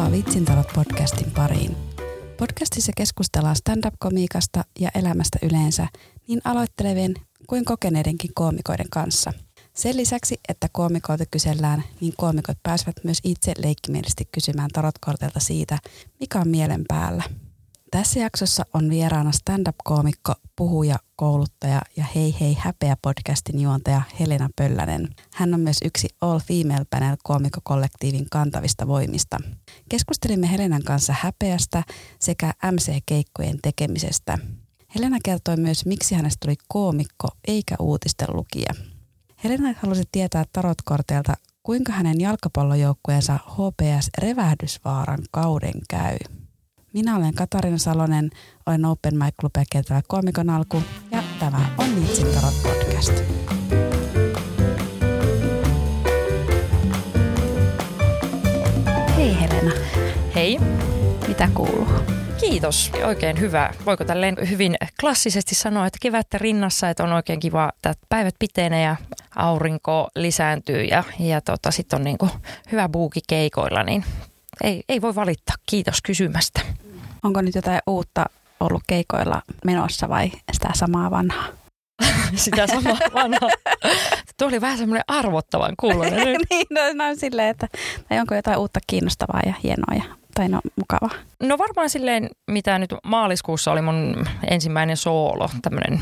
Tervetuloa Vitsintalot podcastin pariin. Podcastissa keskustellaan stand-up-komiikasta ja elämästä yleensä niin aloittelevien kuin kokeneidenkin koomikoiden kanssa. Sen lisäksi, että koomikoilta kysellään, niin koomikot pääsevät myös itse leikkimielisesti kysymään tarotkortelta siitä, mikä on mielen päällä – tässä jaksossa on vieraana stand-up-koomikko, puhuja, kouluttaja ja Hei Hei Häpeä podcastin juontaja Helena Pöllänen. Hän on myös yksi All Female Panel koomikokollektiivin kantavista voimista. Keskustelimme Helenan kanssa häpeästä sekä MC-keikkojen tekemisestä. Helena kertoi myös, miksi hänestä tuli koomikko eikä uutisten lukija. Helena halusi tietää tarotkorteelta, kuinka hänen jalkapallojoukkueensa HPS Revähdysvaaran kauden käy. Minä olen Katarina Salonen, olen Open Mic Clubia kiertävä koomikon alku ja tämä on Vitsintarot podcast. Hei Helena. Hei. Mitä kuuluu? Kiitos. Oikein hyvä. Voiko tälleen hyvin klassisesti sanoa, että kevättä rinnassa, että on oikein kiva, että päivät pitenee ja aurinko lisääntyy ja, ja tota, sitten on niinku hyvä buuki keikoilla, niin ei, ei voi valittaa. Kiitos kysymästä. Onko nyt jotain uutta ollut keikoilla menossa vai sitä samaa vanhaa? sitä samaa vanhaa. Tuo oli vähän semmoinen arvottavan kuulonen. niin, no, no silleen, että tai onko jotain uutta kiinnostavaa ja hienoa ja tai no mukava? No varmaan silleen, mitä nyt maaliskuussa oli mun ensimmäinen soolo, tämmöinen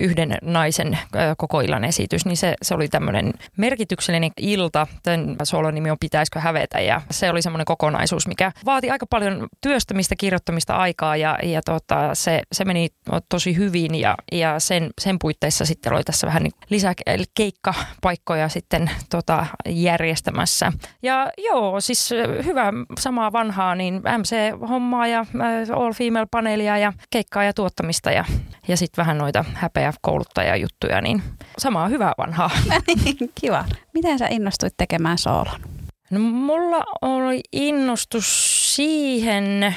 yhden naisen koko illan esitys, niin se, se oli tämmöinen merkityksellinen ilta. Tämän soolon nimi on Pitäisikö hävetä ja se oli semmoinen kokonaisuus, mikä vaati aika paljon työstämistä, kirjoittamista aikaa ja, ja tota, se, se meni tosi hyvin ja, ja sen, sen puitteissa sitten oli tässä vähän niin lisää keikkapaikkoja sitten tota, järjestämässä. Ja joo, siis hyvä samaa vanhaa niin MC-hommaa ja äh, all female paneelia ja keikkaa ja tuottamista ja, ja sitten vähän noita häpeä kouluttajajuttuja, niin samaa hyvää vanhaa. Niin, kiva. Miten sä innostuit tekemään soolon? No mulla oli innostus siihen,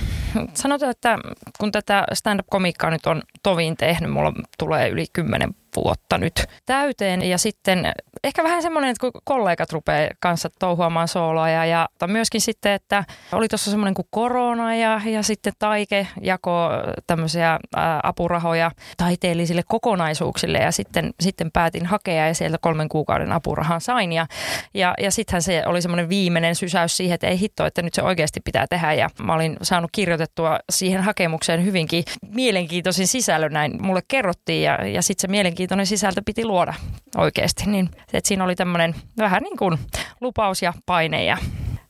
sanotaan, että kun tätä stand-up-komiikkaa nyt on tovin tehnyt, mulla tulee yli kymmenen vuotta nyt täyteen. Ja sitten ehkä vähän semmoinen, että kun kollegat rupeaa kanssa touhuamaan sooloa ja, ja myöskin sitten, että oli tuossa semmoinen kuin korona ja, ja sitten Taike jako tämmöisiä apurahoja taiteellisille kokonaisuuksille ja sitten, sitten päätin hakea ja sieltä kolmen kuukauden apurahan sain ja, ja, ja sittenhän se oli semmoinen viimeinen sysäys siihen, että ei hitto, että nyt se oikeasti pitää tehdä ja mä olin saanut kirjoitettua siihen hakemukseen hyvinkin mielenkiintoisin sisällön näin mulle kerrottiin ja, ja sitten se mielenkiintoinen mielenkiintoinen sisältö piti luoda oikeasti. Niin, että siinä oli tämmöinen vähän niin kuin lupaus ja paine ja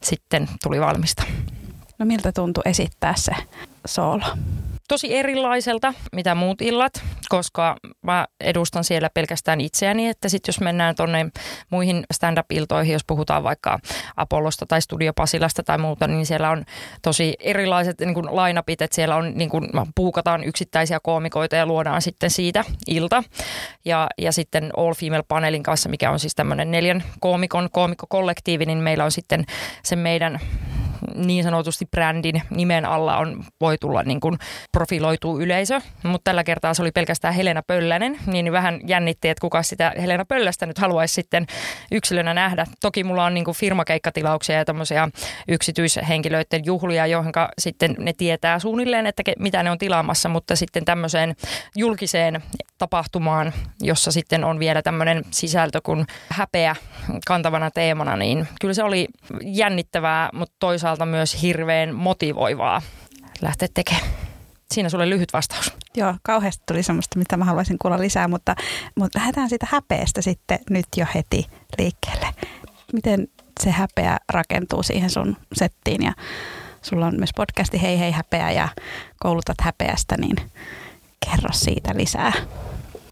sitten tuli valmista. No miltä tuntui esittää se soolo? Tosi erilaiselta, mitä muut illat, koska mä edustan siellä pelkästään itseäni, että sitten jos mennään tuonne muihin stand-up-iltoihin, jos puhutaan vaikka Apollosta tai Studio Pasilasta tai muuta, niin siellä on tosi erilaiset niin kuin lainapit, että siellä on niin kuin, puukataan yksittäisiä koomikoita ja luodaan sitten siitä ilta. Ja, ja sitten All Female Panelin kanssa, mikä on siis tämmöinen neljän koomikon koomikkokollektiivi, niin meillä on sitten se meidän niin sanotusti brändin nimen alla on, voi tulla niin kuin profiloitu yleisö, mutta tällä kertaa se oli pelkästään Helena Pöllänen, niin vähän jännitti, että kuka sitä Helena Pöllästä nyt haluaisi sitten yksilönä nähdä. Toki mulla on niin kuin firmakeikkatilauksia ja tämmöisiä yksityishenkilöiden juhlia, joihin sitten ne tietää suunnilleen, että mitä ne on tilaamassa, mutta sitten tämmöiseen julkiseen tapahtumaan, jossa sitten on vielä tämmöinen sisältö kuin häpeä kantavana teemana, niin kyllä se oli jännittävää, mutta toisaalta myös hirveän motivoivaa lähteä tekemään. Siinä sulle lyhyt vastaus. Joo, kauheasti tuli semmoista, mitä mä haluaisin kuulla lisää, mutta, mutta lähdetään siitä häpeästä sitten nyt jo heti liikkeelle. Miten se häpeä rakentuu siihen sun settiin ja sulla on myös podcasti Hei hei häpeä ja koulutat häpeästä, niin kerro siitä lisää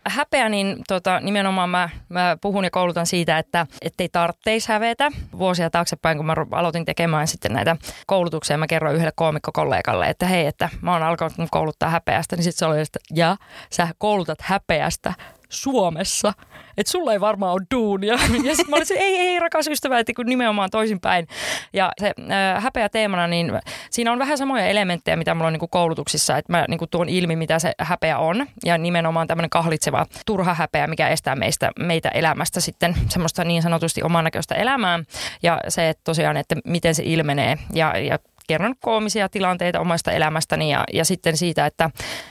häpeä, niin tota, nimenomaan mä, mä puhun ja koulutan siitä, että ettei tarvitseisi hävetä. Vuosia taaksepäin, kun mä aloitin tekemään sitten näitä koulutuksia, mä kerroin yhdelle koomikkokollegalle, että hei, että mä oon alkanut kouluttaa häpeästä, niin sitten se oli, että ja sä koulutat häpeästä Suomessa, että sulla ei varmaan ole duunia. Ja sitten mä olin, ei, ei, rakas ystävä, että kun nimenomaan toisinpäin. Ja se äh, häpeä teemana, niin siinä on vähän samoja elementtejä, mitä mulla on niin koulutuksissa, että mä niin tuon ilmi, mitä se häpeä on. Ja nimenomaan tämmöinen kahlitseva turha häpeä, mikä estää meistä, meitä elämästä sitten semmoista niin sanotusti oman näköistä elämää. Ja se, että tosiaan, että miten se ilmenee ja, ja kerron koomisia tilanteita omasta elämästäni ja, ja sitten siitä, että,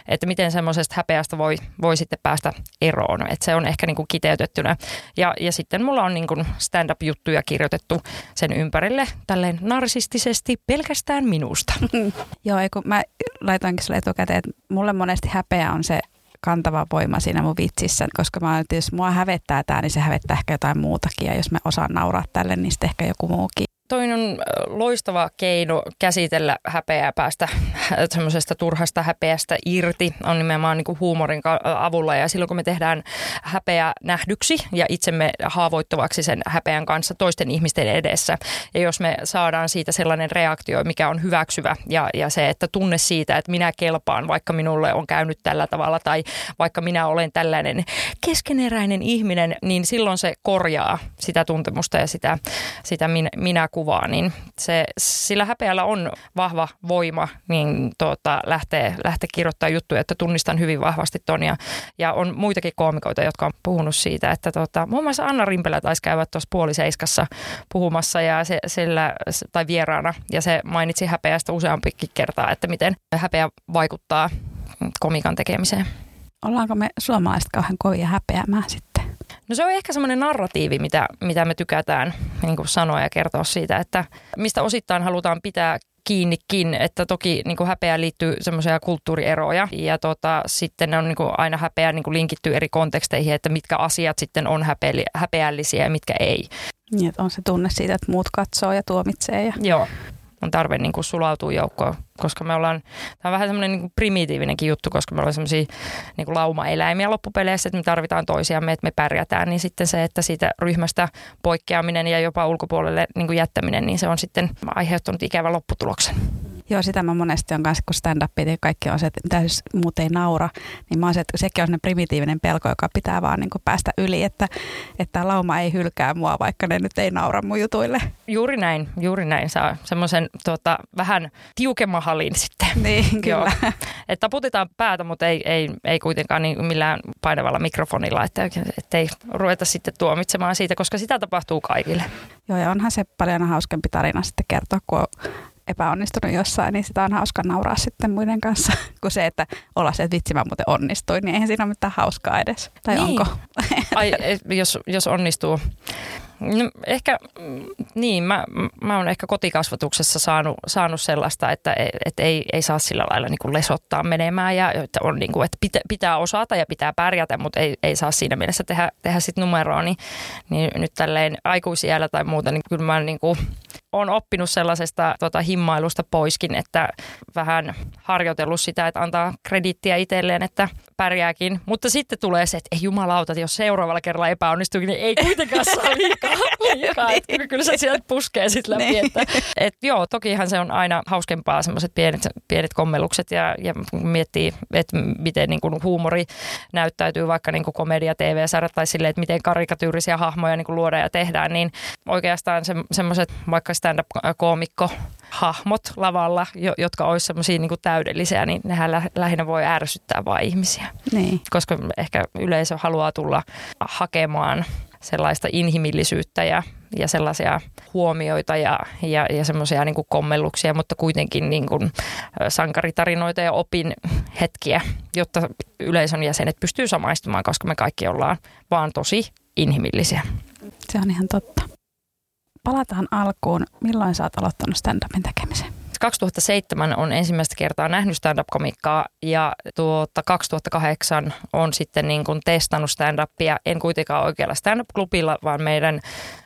että miten semmoisesta häpeästä voi, voi sitten päästä eroon. Että se on ehkä niin kuin kiteytettynä. Ja, ja sitten mulla on niin kuin stand-up-juttuja kirjoitettu sen ympärille tälleen narsistisesti pelkästään minusta. Joo, kun mä laitoinkin sulle etukäteen, että mulle monesti häpeä on se kantava voima siinä mun vitsissä, koska mä että jos mua hävettää tämä, niin se hävettää ehkä jotain muutakin. Ja jos mä osaan nauraa tälle, niin sitten ehkä joku muukin Toinen on loistava keino käsitellä häpeää, päästä semmoisesta turhasta häpeästä irti, on nimenomaan niin kuin huumorin avulla. Ja silloin kun me tehdään häpeä nähdyksi ja itsemme haavoittavaksi sen häpeän kanssa toisten ihmisten edessä. Ja jos me saadaan siitä sellainen reaktio, mikä on hyväksyvä ja, ja se, että tunne siitä, että minä kelpaan, vaikka minulle on käynyt tällä tavalla tai vaikka minä olen tällainen keskeneräinen ihminen, niin silloin se korjaa sitä tuntemusta ja sitä, sitä minä, minä kuvaa, niin se, sillä häpeällä on vahva voima niin tuota, lähtee, lähtee kirjoittamaan juttuja, että tunnistan hyvin vahvasti ton. Ja, ja on muitakin koomikoita, jotka on puhunut siitä, että tuota, muun muassa Anna Rimpelä taisi käydä tuossa puoliseiskassa puhumassa ja se, sillä, tai vieraana, ja se mainitsi häpeästä useampikin kertaa, että miten häpeä vaikuttaa komikan tekemiseen. Ollaanko me suomalaiset kauhean kovia häpeämään sitten? No se on ehkä semmoinen narratiivi, mitä, mitä me tykätään niin kuin sanoa ja kertoa siitä, että mistä osittain halutaan pitää kiinnikin, että toki niin kuin häpeä liittyy semmoisia kulttuurieroja ja tota, sitten on niin kuin aina häpeä niin kuin linkittyy eri konteksteihin, että mitkä asiat sitten on häpeäli, häpeällisiä ja mitkä ei. Niin, on se tunne siitä, että muut katsoo ja tuomitsee. Ja... Joo on tarve niin kuin sulautua joukkoon, koska me ollaan, tämä on vähän semmoinen niin primitiivinenkin juttu, koska me ollaan semmoisia niin kuin laumaeläimiä loppupeleissä, että me tarvitaan toisiamme, että me pärjätään, niin sitten se, että siitä ryhmästä poikkeaminen ja jopa ulkopuolelle niin kuin jättäminen, niin se on sitten aiheuttanut ikävän lopputuloksen. Joo, sitä mä monesti on kanssa, kun stand-up ja kaikki on se, että mitä jos muut ei naura, niin mä oon se, että sekin on sellainen primitiivinen pelko, joka pitää vaan niin kuin päästä yli, että, että lauma ei hylkää mua, vaikka ne nyt ei naura mun jutuille. Juuri näin, juuri näin. Saa semmoisen tota, vähän tiukemman halin sitten. Niin, kyllä. Joo. Että taputetaan päätä, mutta ei, ei, ei kuitenkaan niin millään painavalla mikrofonilla, että, että ei ruveta sitten tuomitsemaan siitä, koska sitä tapahtuu kaikille. Joo, ja onhan se paljon hauskempi tarina sitten kertoa, kun on epäonnistunut jossain, niin sitä on hauska nauraa sitten muiden kanssa, kuin se, että olla se, että vitsi mä muuten onnistuin, niin eihän siinä ole mitään hauskaa edes. Tai niin. onko? Ai, jos, jos onnistuu. No, ehkä niin, mä, mä oon ehkä kotikasvatuksessa saanut, saanut sellaista, että, että ei, ei saa sillä lailla niin kuin lesottaa menemään ja että, on niin kuin, että pitää, pitää osata ja pitää pärjätä, mutta ei, ei saa siinä mielessä tehdä, tehdä sit numeroa. Niin, niin nyt tälleen aikuisiellä tai muuta, niin kyllä mä niin kuin, on oppinut sellaisesta tota, himmailusta poiskin, että vähän harjoitellut sitä, että antaa krediittiä itselleen, että pärjääkin. Mutta sitten tulee se, että ei jumalauta, jos seuraavalla kerralla epäonnistuu, niin ei kuitenkaan saa liikaa. liikaa niin. että kyllä se sieltä puskee sitten läpi. Niin. Että, et joo, tokihan se on aina hauskempaa semmoiset pienet, pienet kommellukset ja, ja miettii, että miten niin kuin huumori näyttäytyy vaikka niin kuin komedia TV-sarjat tai silleen, että miten karikatyyrisiä hahmoja niin kuin luodaan ja tehdään, niin oikeastaan se, semmoiset vaikka stand-up-koomikko hahmot lavalla, jotka olisi semmoisia niin täydellisiä, niin nehän lä- lähinnä voi ärsyttää vain ihmisiä. Niin. Koska ehkä yleisö haluaa tulla hakemaan sellaista inhimillisyyttä ja, ja sellaisia huomioita ja, ja, ja semmoisia niin kommelluksia, mutta kuitenkin niin kuin sankaritarinoita ja opin hetkiä, jotta yleisön jäsenet pystyy samaistumaan, koska me kaikki ollaan vaan tosi inhimillisiä. Se on ihan totta. Palataan alkuun. Milloin sä oot aloittanut stand-upin tekemisen? 2007 on ensimmäistä kertaa nähnyt stand-up-komikkaa ja tuota 2008 on sitten niin kuin testannut stand-upia, en kuitenkaan oikealla stand-up-klubilla, vaan meidän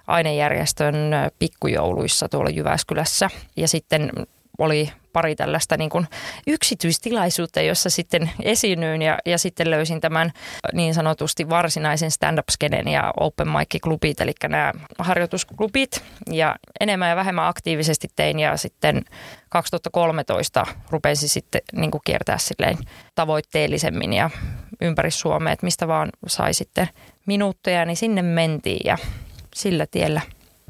ainejärjestön pikkujouluissa tuolla Jyväskylässä. Ja sitten oli pari tällaista niin kuin yksityistilaisuutta, jossa sitten esiinnyin ja, ja sitten löysin tämän niin sanotusti varsinaisen stand-up-skenen ja open mic-klubit, eli nämä harjoitusklubit. Ja enemmän ja vähemmän aktiivisesti tein ja sitten 2013 rupesin sitten niin kuin kiertää silleen tavoitteellisemmin ja ympäri Suomea, että mistä vaan sai sitten minuutteja, niin sinne mentiin ja sillä tiellä.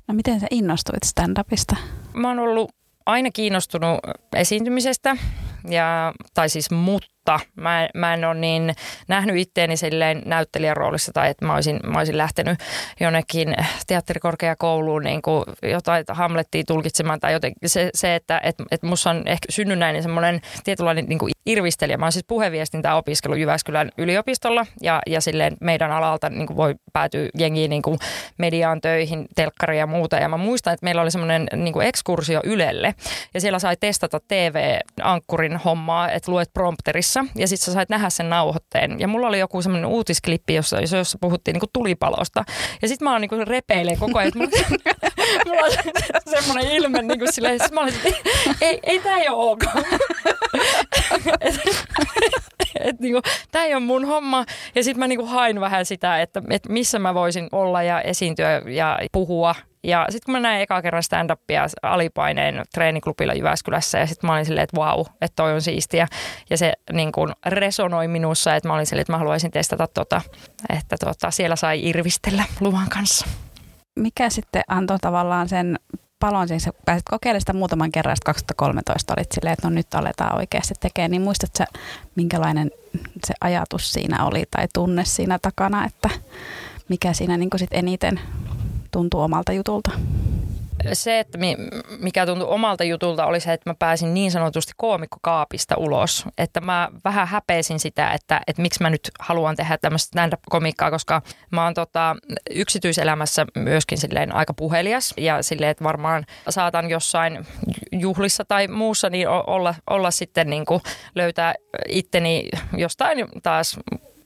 No miten sä innostuit stand-upista? Mä oon ollut aina kiinnostunut esiintymisestä, ja, tai siis mutta mutta mä, mä en ole niin nähnyt itteeni silleen näyttelijän roolissa tai että mä olisin, mä olisin lähtenyt jonnekin teatterikorkeakouluun niin kuin jotain Hamlettia tulkitsemaan tai jotenkin se, se että et, et musta on ehkä synnynnäinen semmoinen tietynlainen niin kuin irvistelijä. Mä oon siis puheviestintää opiskellut Jyväskylän yliopistolla ja, ja silleen meidän alalta niin kuin voi päätyä jengiin niin kuin mediaan töihin, telkkariin ja muuta. Ja mä muistan, että meillä oli semmoinen niin ekskursio Ylelle ja siellä sai testata TV-ankkurin hommaa, että luet prompterissa ja sitten sä sait nähdä sen nauhoitteen. Ja mulla oli joku semmoinen uutisklippi, jossa, jossa puhuttiin niin kuin tulipalosta. Ja sitten mä oon niin kuin repeilen koko ajan, mulla, mulla on semmoinen ilme niin kuin silleen, mä olin, että ei, ei tämä ei ole ok. et, et, niinku, tämä ei ole mun homma. Ja sitten mä niinku hain vähän sitä, että et missä mä voisin olla ja esiintyä ja puhua. Ja sitten kun mä näin eka kerran stand-upia alipaineen treeniklubilla Jyväskylässä ja sitten mä olin silleen, että vau, että toi on siistiä. Ja se niin kuin resonoi minussa, että mä olin silleen, että mä haluaisin testata tota, että tota, siellä sai irvistellä luvan kanssa. Mikä sitten antoi tavallaan sen palon, siis pääsit kokeilemaan sitä muutaman kerran, 2013 olit silleen, että no nyt aletaan oikeasti tekemään, niin muistatko minkälainen se ajatus siinä oli tai tunne siinä takana, että mikä siinä niin sit eniten tuntuu omalta jutulta? Se, että mikä tuntui omalta jutulta, oli se, että mä pääsin niin sanotusti koomikkokaapista ulos. Että mä vähän häpeisin sitä, että, että miksi mä nyt haluan tehdä tämmöistä stand-up-komikkaa, koska mä oon tota, yksityiselämässä myöskin silleen aika puhelias ja silleen, että varmaan saatan jossain juhlissa tai muussa niin olla, olla sitten niin kuin löytää itteni jostain taas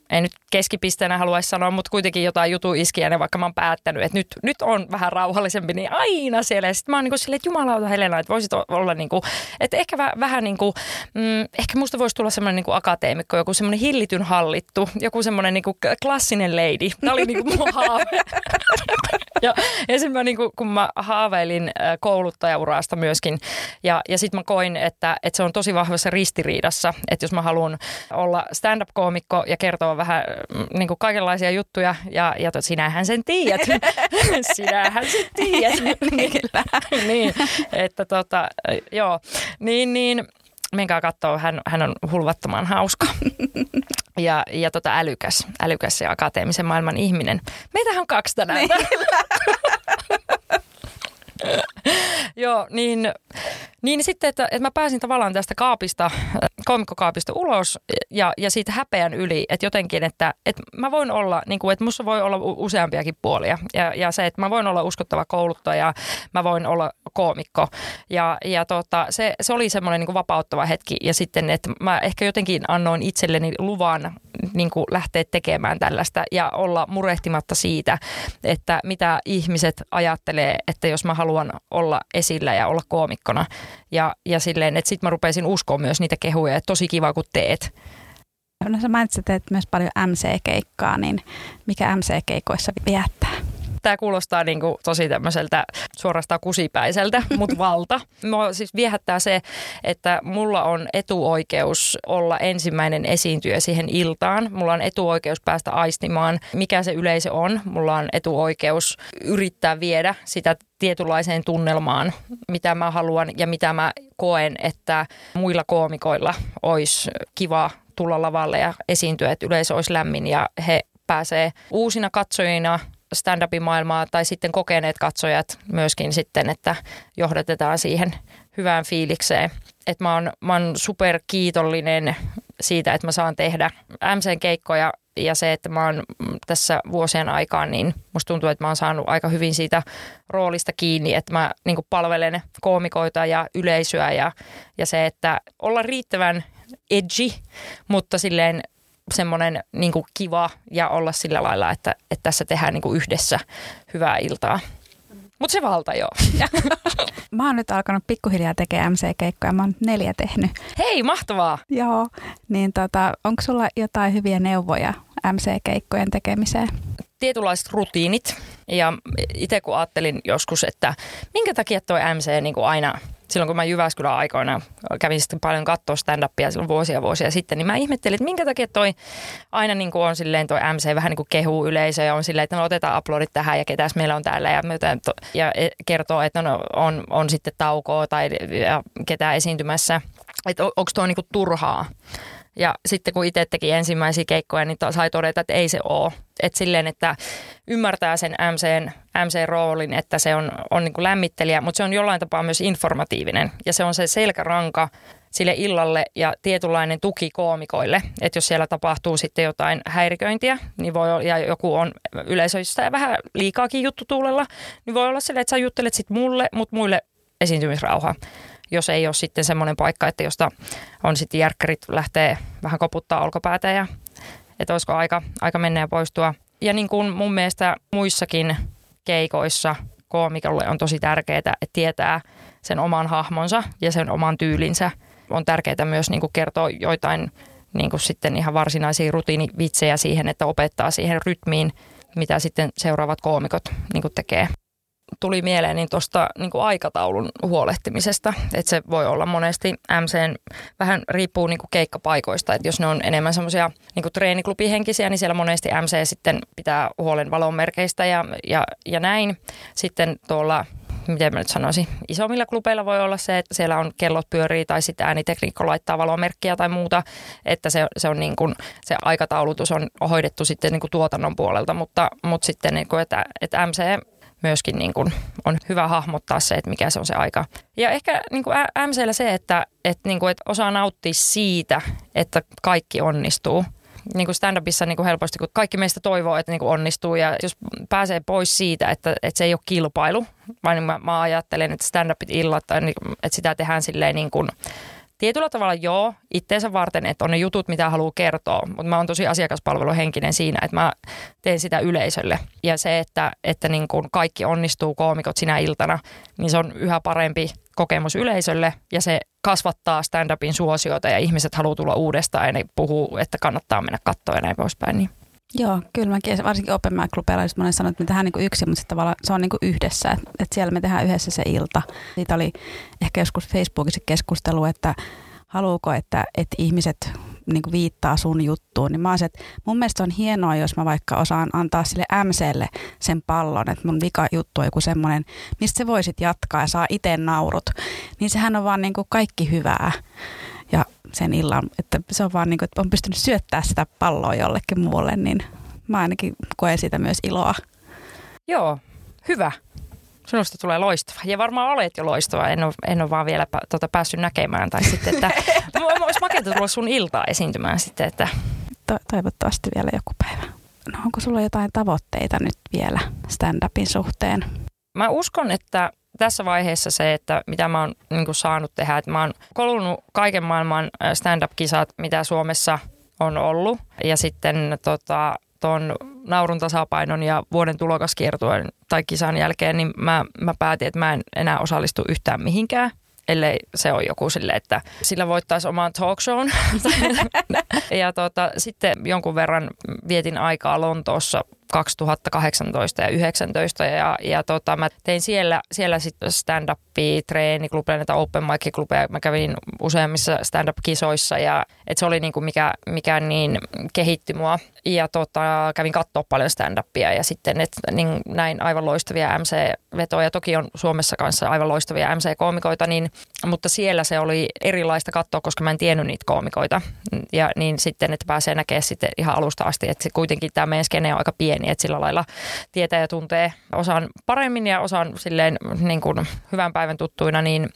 ei nyt keskipisteenä haluaisi sanoa, mutta kuitenkin jotain jutu iskiä, vaikka mä oon päättänyt, että nyt, nyt on vähän rauhallisempi, niin aina siellä. Ja sitten mä oon niin silleen, että jumalauta Helena, että voisit olla niin kuin, että ehkä väh, vähän niin kuin, mm, ehkä musta voisi tulla semmoinen niin akateemikko, joku semmoinen hillityn hallittu, joku semmoinen niin klassinen lady. Tämä oli niin kuin mun haave. ja, sitten mä niin kuin, kun mä haaveilin kouluttajaurasta myöskin, ja, ja sitten mä koin, että, että se on tosi vahvassa ristiriidassa, että jos mä haluan olla stand-up-koomikko ja kertoa vähän mm, niin kuin kaikenlaisia juttuja ja, ja tot, sinähän sen tiedät. sinähän sen tiedät. niin, niin, että tota, joo, niin, niin menkää katsoa, hän, hän on hulvattoman hauska ja, ja tota älykäs, älykäs ja akateemisen maailman ihminen. Meitähän on kaksi tänään. Niin. Joo, niin, niin sitten, että, että mä pääsin tavallaan tästä kaapista, komikkokaapista ulos ja, ja siitä häpeän yli, että jotenkin, että, että mä voin olla, niin kuin, että musta voi olla useampiakin puolia ja, ja se, että mä voin olla uskottava kouluttaja, mä voin olla koomikko ja, ja tota, se, se oli semmoinen niin vapauttava hetki ja sitten, että mä ehkä jotenkin annoin itselleni luvan niin kuin lähteä tekemään tällaista ja olla murehtimatta siitä, että mitä ihmiset ajattelee, että jos mä haluan olla esillä ja olla koomikkona. Ja, ja silleen, että sitten mä rupesin uskoa myös niitä kehuja, että tosi kiva kun teet. No sä mainitsit, että teet myös paljon MC-keikkaa, niin mikä MC-keikoissa viehättää? Tämä kuulostaa niin kuin tosi tämmöiseltä suorastaan kusipäiseltä, mutta valta. Mua siis viehättää se, että mulla on etuoikeus olla ensimmäinen esiintyjä siihen iltaan. Mulla on etuoikeus päästä aistimaan, mikä se yleisö on. Mulla on etuoikeus yrittää viedä sitä tietynlaiseen tunnelmaan, mitä mä haluan ja mitä mä koen, että muilla koomikoilla olisi kiva tulla lavalle ja esiintyä, että yleisö olisi lämmin ja he pääsee uusina katsojina stand-upin maailmaa tai sitten kokeneet katsojat myöskin sitten, että johdatetaan siihen hyvään fiilikseen. Että mä oon, mä oon super kiitollinen siitä, että mä saan tehdä MC-keikkoja ja se, että mä oon tässä vuosien aikaan, niin musta tuntuu, että mä oon saanut aika hyvin siitä roolista kiinni, että mä niin palvelen koomikoita ja yleisöä ja, ja se, että olla riittävän edgy, mutta silleen semmoinen niin kiva ja olla sillä lailla, että, että tässä tehdään niin kuin yhdessä hyvää iltaa. Mutta se valta joo. mä oon nyt alkanut pikkuhiljaa tekemään MC-keikkoja. Mä oon neljä tehnyt. Hei, mahtavaa! Joo, niin tota, onko sulla jotain hyviä neuvoja MC-keikkojen tekemiseen? Tietynlaiset rutiinit. Ja itse kun ajattelin joskus, että minkä takia toi MC niin kuin aina – silloin kun mä Jyväskylän aikoina kävin sitten paljon katsoa stand-upia silloin vuosia vuosia sitten, niin mä ihmettelin, että minkä takia toi aina niin kuin on silleen toi MC vähän niin kuin kehuu yleisö ja on silleen, että no otetaan aplodit tähän ja ketäs meillä on täällä ja, ja e, kertoo, että no, on, on sitten taukoa tai ketään esiintymässä. Että onko toi niin kuin turhaa. Ja sitten kun itse teki ensimmäisiä keikkoja, niin sai todeta, että ei se ole. Että silleen, että ymmärtää sen MCn, MC-roolin, että se on, on niin kuin lämmittelijä, mutta se on jollain tapaa myös informatiivinen. Ja se on se selkäranka sille illalle ja tietynlainen tuki koomikoille. Että jos siellä tapahtuu sitten jotain häiriköintiä, niin voi olla, ja joku on yleisöistä ja vähän liikaakin juttu tuulella, niin voi olla silleen, että sä juttelet sitten mulle, mutta muille esiintymisrauha jos ei ole sitten semmoinen paikka, että josta on sitten järkkärit lähtee vähän koputtaa olkapäätä ja että olisiko aika, aika mennä ja poistua. Ja niin kuin mun mielestä muissakin keikoissa koomikolle on tosi tärkeää, että tietää sen oman hahmonsa ja sen oman tyylinsä. On tärkeää myös niin kuin kertoa joitain niin kuin sitten ihan varsinaisia rutiinivitsejä siihen, että opettaa siihen rytmiin, mitä sitten seuraavat koomikot niin kuin tekee tuli mieleen niin tuosta niin aikataulun huolehtimisesta, että se voi olla monesti MCn, vähän riippuu niin kuin keikkapaikoista, että jos ne on enemmän semmoisia niin treeniklubihenkisiä, niin siellä monesti MC sitten pitää huolen valonmerkeistä ja, ja, ja näin. Sitten tuolla miten mä nyt sanoisin, isommilla klubeilla voi olla se, että siellä on kellot pyörii tai sitten äänitekniikko laittaa valomerkkiä tai muuta, että se, se, on niin kuin, se aikataulutus on hoidettu sitten niin kuin tuotannon puolelta, mutta, mutta sitten niin kuin, että, että MC myöskin niin kuin on hyvä hahmottaa se, että mikä se on se aika. Ja ehkä niin kuin MCllä se, että, että, niin kuin, että osaa nauttia siitä, että kaikki onnistuu. Niin kuin stand-upissa niin kuin helposti, kun kaikki meistä toivoo, että niin kuin onnistuu ja jos pääsee pois siitä, että, että se ei ole kilpailu, vaan niin mä, mä ajattelen, että stand-upit illat, että sitä tehdään silleen niin kuin Tietyllä tavalla joo, itteensä varten, että on ne jutut, mitä haluaa kertoa, mutta mä oon tosi asiakaspalveluhenkinen siinä, että mä teen sitä yleisölle. Ja se, että, että niin kun kaikki onnistuu koomikot sinä iltana, niin se on yhä parempi kokemus yleisölle ja se kasvattaa stand-upin suosiota ja ihmiset haluaa tulla uudestaan ja ne puhuu, että kannattaa mennä katsoa ja näin poispäin. Niin. Joo, kyllä mäkin, varsinkin Open Mic Clubilla, jos monen sanoo, että me tehdään niin yksin, mutta tavallaan se on niin yhdessä, että, että siellä me tehdään yhdessä se ilta. Siitä oli ehkä joskus Facebookissa keskustelu, että haluuko, että, että ihmiset niin viittaa sun juttuun, niin mä olisin, että mun mielestä on hienoa, jos mä vaikka osaan antaa sille MClle sen pallon, että mun vika juttu on joku semmoinen, mistä se voisit jatkaa ja saa itse naurut, niin sehän on vaan niin kuin kaikki hyvää sen illan, että se on vaan niin kuin, että on pystynyt syöttää sitä palloa jollekin muulle, niin mä ainakin koen siitä myös iloa. Joo, hyvä. Sinusta tulee loistava. Ja varmaan olet jo loistava. En ole, en ole vaan vielä tuota, päässyt näkemään. Tai sitten, että olisi makeata tulla sun iltaa esiintymään sitten. Että... To- toivottavasti vielä joku päivä. No onko sulla jotain tavoitteita nyt vielä stand-upin suhteen? Mä uskon, että tässä vaiheessa se, että mitä mä oon niin saanut tehdä, että mä oon kolunut kaiken maailman stand-up-kisat, mitä Suomessa on ollut. Ja sitten tota, tuon naurun tasapainon ja vuoden tulokaskiertueen tai kisan jälkeen, niin mä, mä päätin, että mä en enää osallistu yhtään mihinkään ellei se on joku sille, että sillä voittaisi oman talk shown. ja tota, sitten jonkun verran vietin aikaa Lontoossa 2018 ja 2019 ja, ja tota, mä tein siellä, siellä sitten stand-upia, treeniklubeja, näitä open mic-klubeja. Mä kävin useammissa stand-up-kisoissa ja et se oli niinku mikä, mikä niin kehitti mua. Ja tota, kävin katsoa paljon stand-upia ja sitten et, niin näin aivan loistavia MC-vetoja. Toki on Suomessa kanssa aivan loistavia MC-koomikoita, niin, mutta siellä se oli erilaista katsoa, koska mä en tiennyt niitä koomikoita. Ja niin sitten, että pääsee näkemään sitten ihan alusta asti, että se kuitenkin tämä meidän skene on aika pieni pieni, että sillä lailla tietää ja tuntee osaan paremmin ja osaan silleen niin kuin hyvän päivän tuttuina, niin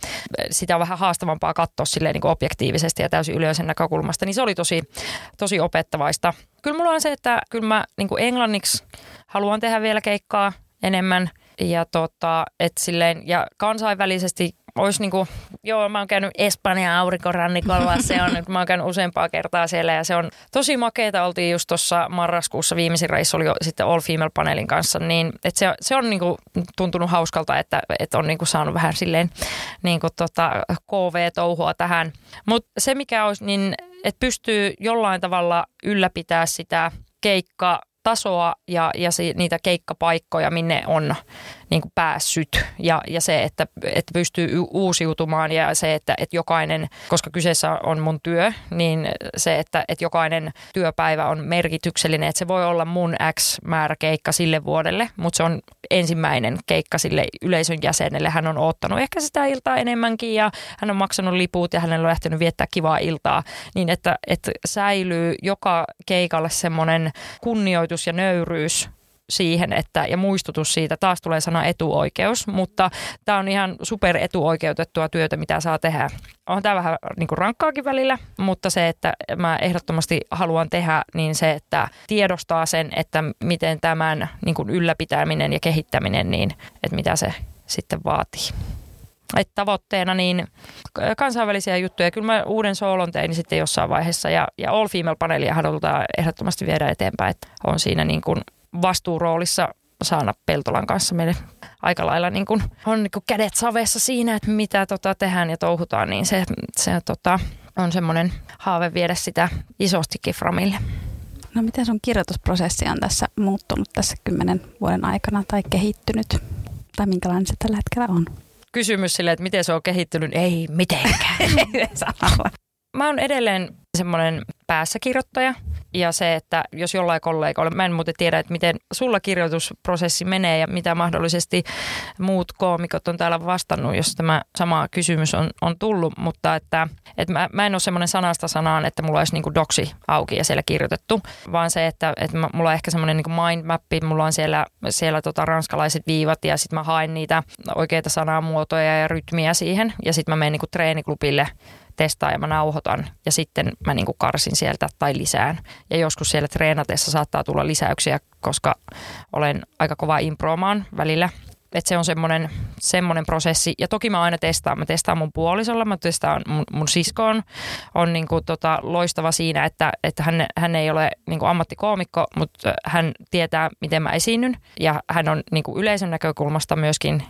sitä on vähän haastavampaa katsoa silleen niin kuin objektiivisesti ja täysin yleisen näkökulmasta, niin se oli tosi, tosi opettavaista. Kyllä mulla on se, että kyllä mä niin kuin englanniksi haluan tehdä vielä keikkaa enemmän ja, tota, et silleen, ja kansainvälisesti olisi niin kuin, joo, mä oon käynyt Espanjan aurinkorannikolla, se on, mä oon käynyt useampaa kertaa siellä ja se on tosi makeeta. Oltiin just tuossa marraskuussa, viimeisin reissu oli jo sitten All Female Panelin kanssa, niin että se, se on niin kuin tuntunut hauskalta, että, että on niin kuin saanut vähän silleen niin kuin tota KV-touhua tähän. Mutta se mikä olisi, niin että pystyy jollain tavalla ylläpitää sitä keikka tasoa ja, ja si, niitä keikkapaikkoja, minne on niin kuin päässyt. Ja, ja se, että, että pystyy uusiutumaan ja se, että, että jokainen, koska kyseessä on mun työ, niin se, että, että jokainen työpäivä on merkityksellinen, että se voi olla mun X määrä keikka sille vuodelle, mutta se on ensimmäinen keikka sille yleisön jäsenelle. Hän on ottanut ehkä sitä iltaa enemmänkin ja hän on maksanut liput ja hänellä on lähtenyt viettää kivaa iltaa, niin että, että säilyy joka keikalle semmoinen kunnioitus ja nöyryys siihen, että, ja muistutus siitä, taas tulee sana etuoikeus, mutta tämä on ihan super etuoikeutettua työtä, mitä saa tehdä. On tämä vähän niin kuin rankkaakin välillä, mutta se, että mä ehdottomasti haluan tehdä, niin se, että tiedostaa sen, että miten tämän niin kuin ylläpitäminen ja kehittäminen, niin että mitä se sitten vaatii. Et tavoitteena niin kansainvälisiä juttuja. Kyllä mä uuden soolon tein sitten jossain vaiheessa ja, ja All Female-paneelia halutaan ehdottomasti viedä eteenpäin. Että on siinä niin kuin vastuuroolissa Saana Peltolan kanssa meille aika lailla niin kuin, on niin kuin kädet savessa siinä, että mitä tota tehdään ja touhutaan, niin se, se tota, on semmoinen haave viedä sitä isostikin Framille. No miten sun kirjoitusprosessi on tässä muuttunut tässä kymmenen vuoden aikana tai kehittynyt? Tai minkälainen se tällä hetkellä on? Kysymys sille, että miten se on kehittynyt, ei mitenkään. Mä oon edelleen semmoinen päässäkirjoittaja ja se, että jos jollain kollegoilla, mä en muuten tiedä, että miten sulla kirjoitusprosessi menee ja mitä mahdollisesti muut koomikot on täällä vastannut, jos tämä sama kysymys on, on tullut, mutta että, että mä, mä en ole semmoinen sanasta sanaan, että mulla olisi niin doksi auki ja siellä kirjoitettu, vaan se, että, että mulla on ehkä semmoinen niin mindmappi, mulla on siellä, siellä tota ranskalaiset viivat ja sitten mä haen niitä oikeita sanamuotoja ja rytmiä siihen. Ja sitten mä menen niin treeniklubille testaa ja mä nauhoitan ja sitten mä niin kuin karsin sieltä tai lisään. Ja joskus siellä treenatessa saattaa tulla lisäyksiä, koska olen aika kova improomaan välillä. Että se on semmoinen, semmoinen prosessi. Ja toki mä aina testaan. Mä testaan mun puolisolla, mä testaan mun, mun siskoon. On niin kuin tota loistava siinä, että, että hän, hän ei ole niin kuin ammattikoomikko, mutta hän tietää, miten mä esiinnyn. Ja hän on niin kuin yleisön näkökulmasta myöskin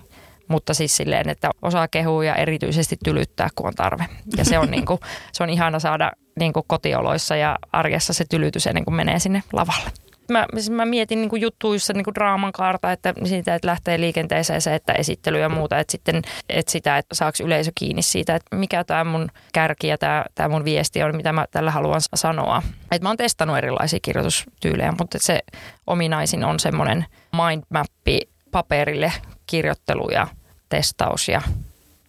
mutta siis silleen, että osaa kehua ja erityisesti tylyttää, kun on tarve. Ja se on, niin kuin, se on ihana saada niin kuin kotioloissa ja arjessa se tylytys ennen kuin menee sinne lavalle. Mä, siis mä mietin niin kuin juttuissa niin kuin draaman kaarta, että siitä, että lähtee liikenteeseen se, että esittely ja muuta, että sitten että sitä, että saaks yleisö kiinni siitä, että mikä tämä mun kärki ja tämä, tämä mun viesti on, mitä mä tällä haluan sanoa. Että mä oon testannut erilaisia kirjoitustyylejä, mutta se ominaisin on semmoinen mindmappi paperille kirjoittelu ja testaus ja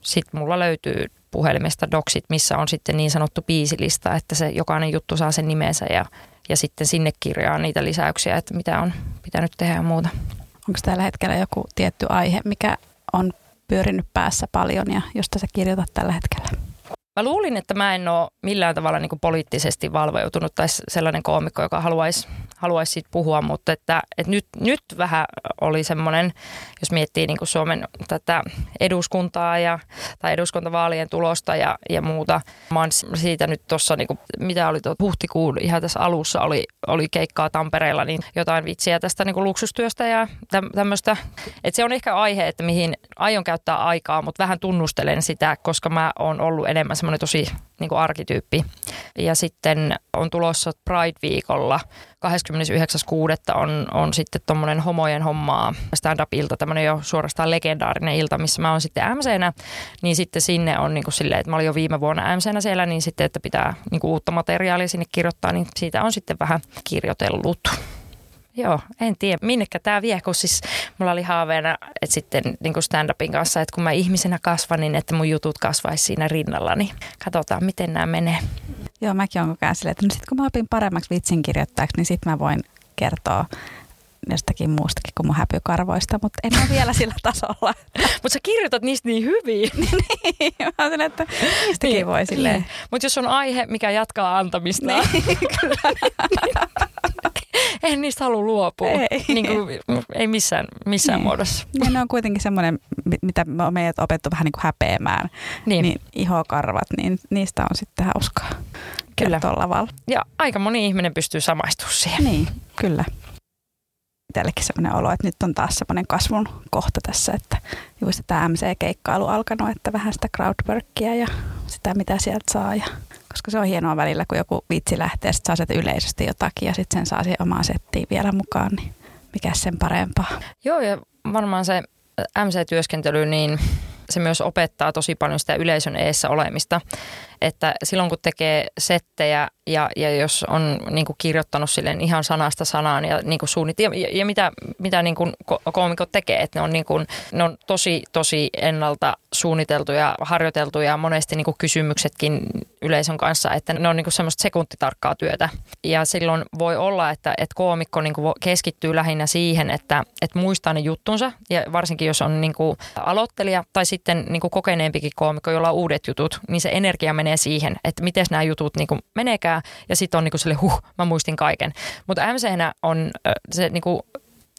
sitten mulla löytyy puhelimesta doksit, missä on sitten niin sanottu biisilista, että se jokainen juttu saa sen nimensä ja, ja sitten sinne kirjaa niitä lisäyksiä, että mitä on pitänyt tehdä ja muuta. Onko tällä hetkellä joku tietty aihe, mikä on pyörinyt päässä paljon ja josta sä kirjoitat tällä hetkellä? Mä luulin, että mä en ole millään tavalla niin poliittisesti valveutunut tai sellainen koomikko, joka haluaisi, haluaisi siitä puhua, mutta että, että nyt, nyt vähän oli semmoinen, jos miettii niin Suomen tätä eduskuntaa ja, tai eduskuntavaalien tulosta ja, ja muuta. Mä oon siitä nyt tuossa, niin mitä oli tuo huhtikuun ihan tässä alussa oli, oli keikkaa Tampereella, niin jotain vitsiä tästä niin luksustyöstä ja tämmöistä. Että se on ehkä aihe, että mihin aion käyttää aikaa, mutta vähän tunnustelen sitä, koska mä oon ollut enemmän semmoinen tosi niin kuin arkityyppi. Ja sitten on tulossa Pride-viikolla 29.6. on, on sitten tuommoinen homojen hommaa stand-up-ilta, tämmöinen jo suorastaan legendaarinen ilta, missä mä oon sitten MCnä, niin sitten sinne on niin kuin silleen, että mä olin jo viime vuonna MCnä siellä, niin sitten, että pitää niin kuin uutta materiaalia sinne kirjoittaa, niin siitä on sitten vähän kirjoitellut. Joo, en tiedä minnekä tämä vie, kun siis mulla oli haaveena, että sitten niin stand-upin kanssa, että kun mä ihmisenä kasvan, niin että mun jutut kasvaisi siinä rinnalla, niin katsotaan miten nämä menee. Joo, mäkin olen koko ajan silleen, että no sit kun mä opin paremmaksi vitsin kirjoittajaksi, niin sitten mä voin kertoa jostakin muustakin kuin mun häpykarvoista, mutta en ole vielä sillä tasolla. mutta sä kirjoitat niistä niin hyvin. niin, mä olen että niistäkin niin, voi silleen. Niin. Mutta jos on aihe, mikä jatkaa antamista, niin, kyllä. en niistä halua luopua. Ei, niin kuin, ei missään, missään niin. muodossa. Ja ne on kuitenkin semmoinen, mitä me on meidät opettu vähän niin kuin häpeämään. Niin. niin ihokarvat, niin niistä on sitten hauskaa. Kyllä. Lavalla. Ja aika moni ihminen pystyy samaistumaan siihen. Niin, kyllä itsellekin sellainen olo, että nyt on taas semmoinen kasvun kohta tässä, että juuri tämä MC-keikkailu alkanut, että vähän sitä crowdworkia ja sitä mitä sieltä saa. Ja, koska se on hienoa välillä, kun joku vitsi lähtee, sitten saa sieltä yleisesti jotakin ja sitten sen saa siihen omaan settiin vielä mukaan, niin mikä sen parempaa. Joo ja varmaan se MC-työskentely, niin se myös opettaa tosi paljon sitä yleisön eessä olemista. Että silloin kun tekee settejä ja, ja jos on niin kuin kirjoittanut silleen ihan sanasta sanaan ja niin suunnit, ja, ja mitä, mitä niin kuin koomikot tekee, että ne on, niin kuin, ne on tosi, tosi ennalta suunniteltuja, harjoiteltuja monesti niin kuin kysymyksetkin yleisön kanssa, että ne on niin kuin semmoista sekuntitarkkaa työtä. Ja silloin voi olla, että, että koomikko niin kuin keskittyy lähinnä siihen, että, että muistaa ne juttunsa ja varsinkin jos on niin kuin aloittelija tai sitten niin kuin kokeneempikin koomikko, jolla on uudet jutut, niin se energia menee siihen, että miten nämä jutut niin kuin meneekään ja sitten on niin kuin sille huh, mä muistin kaiken. Mutta MC on se niin kuin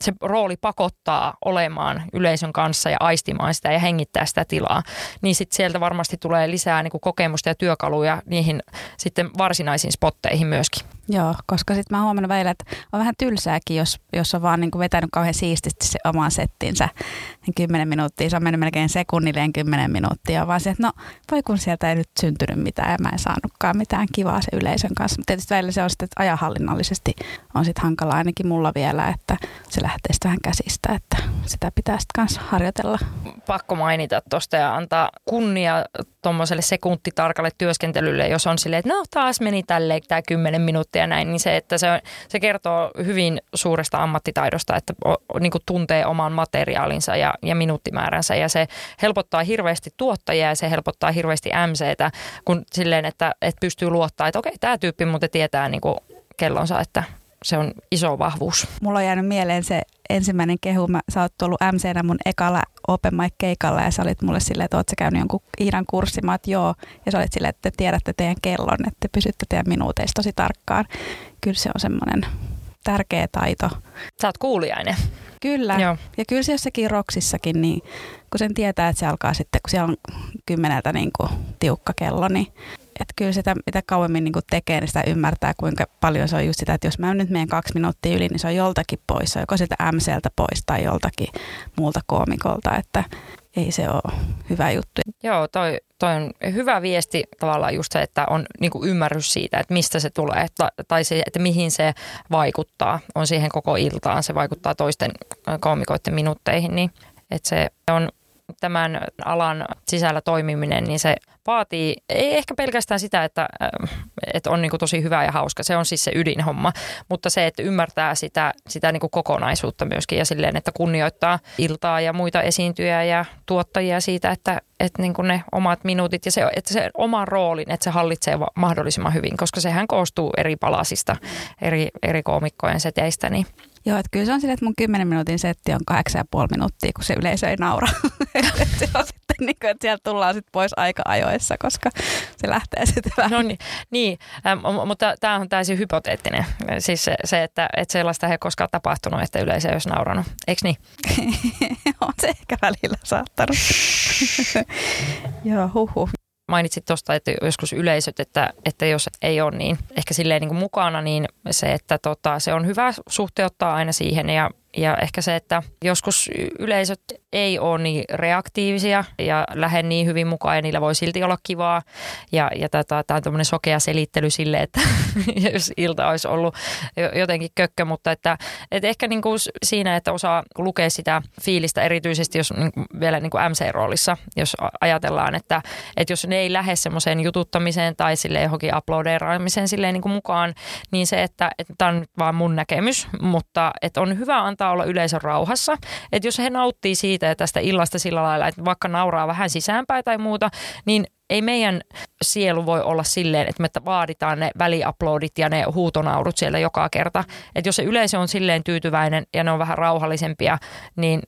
se rooli pakottaa olemaan yleisön kanssa ja aistimaan sitä ja hengittää sitä tilaa, niin sitten sieltä varmasti tulee lisää niin kuin kokemusta ja työkaluja niihin sitten varsinaisiin spotteihin myöskin. Joo, koska sitten mä huomannut välillä, että on vähän tylsääkin, jos, jos on vaan niin kuin vetänyt kauhean siististi se oman settinsä niin 10 minuuttia. Se on mennyt melkein sekunnilleen 10 minuuttia, vaan se, että no voi kun sieltä ei nyt syntynyt mitään ja mä en saanutkaan mitään kivaa se yleisön kanssa. Mutta tietysti välillä se on sitten, että ajahallinnallisesti on sitten hankala ainakin mulla vielä, että se lähtee sitten vähän käsistä, että sitä pitää sitten kanssa harjoitella. Pakko mainita tuosta ja antaa kunnia tuommoiselle sekuntitarkalle työskentelylle, jos on silleen, että no taas meni tälleen tämä 10 minuuttia ja näin, niin se, että se, se kertoo hyvin suuresta ammattitaidosta, että o, niin kuin tuntee oman materiaalinsa ja, ja minuuttimääränsä. Ja se helpottaa hirveästi tuottajia ja se helpottaa hirveästi MCtä, kun silleen, että, että pystyy luottaa, että okei, tämä tyyppi muuten tietää niin kuin kellonsa, että se on iso vahvuus. Mulla on jäänyt mieleen se ensimmäinen kehu. Mä, sä oot ollut MCnä mun ekalla Open Mic keikalla ja sä olit mulle silleen, että oot sä käynyt jonkun Iidan kurssin. Mä oot, joo. Ja sä olit silleen, että te tiedätte teidän kellon, että te pysytte teidän minuuteista tosi tarkkaan. Kyllä se on semmoinen tärkeä taito. Sä oot kuulijainen. Kyllä. Joo. Ja kyllä se jossakin roksissakin, niin kun sen tietää, että se alkaa sitten, kun siellä on kymmeneltä niin kuin tiukka kello, niin että kyllä sitä, mitä kauemmin niin kuin tekee, niin sitä ymmärtää, kuinka paljon se on just sitä, että jos mä nyt menen kaksi minuuttia yli, niin se on joltakin pois. Se on joko sitä MCltä pois tai joltakin muulta koomikolta, että ei se ole hyvä juttu. Joo, toi, toi on hyvä viesti tavallaan just se, että on niin kuin ymmärrys siitä, että mistä se tulee tai se, että mihin se vaikuttaa. On siihen koko iltaan, se vaikuttaa toisten koomikoiden minuutteihin, niin että se on tämän alan sisällä toimiminen, niin se vaatii, ei ehkä pelkästään sitä, että, äh, että on niin kuin tosi hyvä ja hauska, se on siis se ydinhomma, mutta se, että ymmärtää sitä, sitä niin kuin kokonaisuutta myöskin ja silleen, että kunnioittaa iltaa ja muita esiintyjä ja tuottajia siitä, että, että niin kuin ne omat minuutit ja se, että se oma roolin, että se hallitsee mahdollisimman hyvin, koska sehän koostuu eri palasista, eri, eri koomikkojen seteistä, niin Joo, että kyllä se on silleen, että mun 10 minuutin setti on 8,5 minuuttia, kun se yleisö ei naura. se on sitten niin kuin, että sieltä tullaan sitten pois aika ajoissa, koska se lähtee sitten vähän. No niin, niin ähm, mutta tämä on täysin hypoteettinen. Siis se, se että, että sellaista ei koskaan tapahtunut, että yleisö ei olisi nauranut. Eikö niin? on se ehkä välillä saattanut. Joo, huhu mainitsit tuosta, että joskus yleisöt, että, että jos ei ole niin ehkä silleen niin kuin mukana, niin se, että tota, se on hyvä suhteuttaa aina siihen ja ja ehkä se, että joskus yleisöt ei ole niin reaktiivisia ja lähde niin hyvin mukaan ja niillä voi silti olla kivaa. Ja, ja tämä on tämmöinen sokea selittely sille, että jos ilta olisi ollut jotenkin kökkö, mutta että, että ehkä niin kuin siinä, että osaa lukea sitä fiilistä erityisesti, jos niin kuin vielä niin kuin MC-roolissa, jos ajatellaan, että, että jos ne ei lähde semmoiseen jututtamiseen tai sille johonkin uploadeeraamiseen silleen niin kuin mukaan, niin se, että, tämä on vaan mun näkemys, mutta että on hyvä antaa olla yleisön rauhassa. Että jos he nauttii siitä ja tästä illasta sillä lailla, että vaikka nauraa vähän sisäänpäin tai muuta, niin ei meidän sielu voi olla silleen, että me vaaditaan ne väliuploadit ja ne huutonaurut siellä joka kerta. Että jos se yleisö on silleen tyytyväinen ja ne on vähän rauhallisempia, niin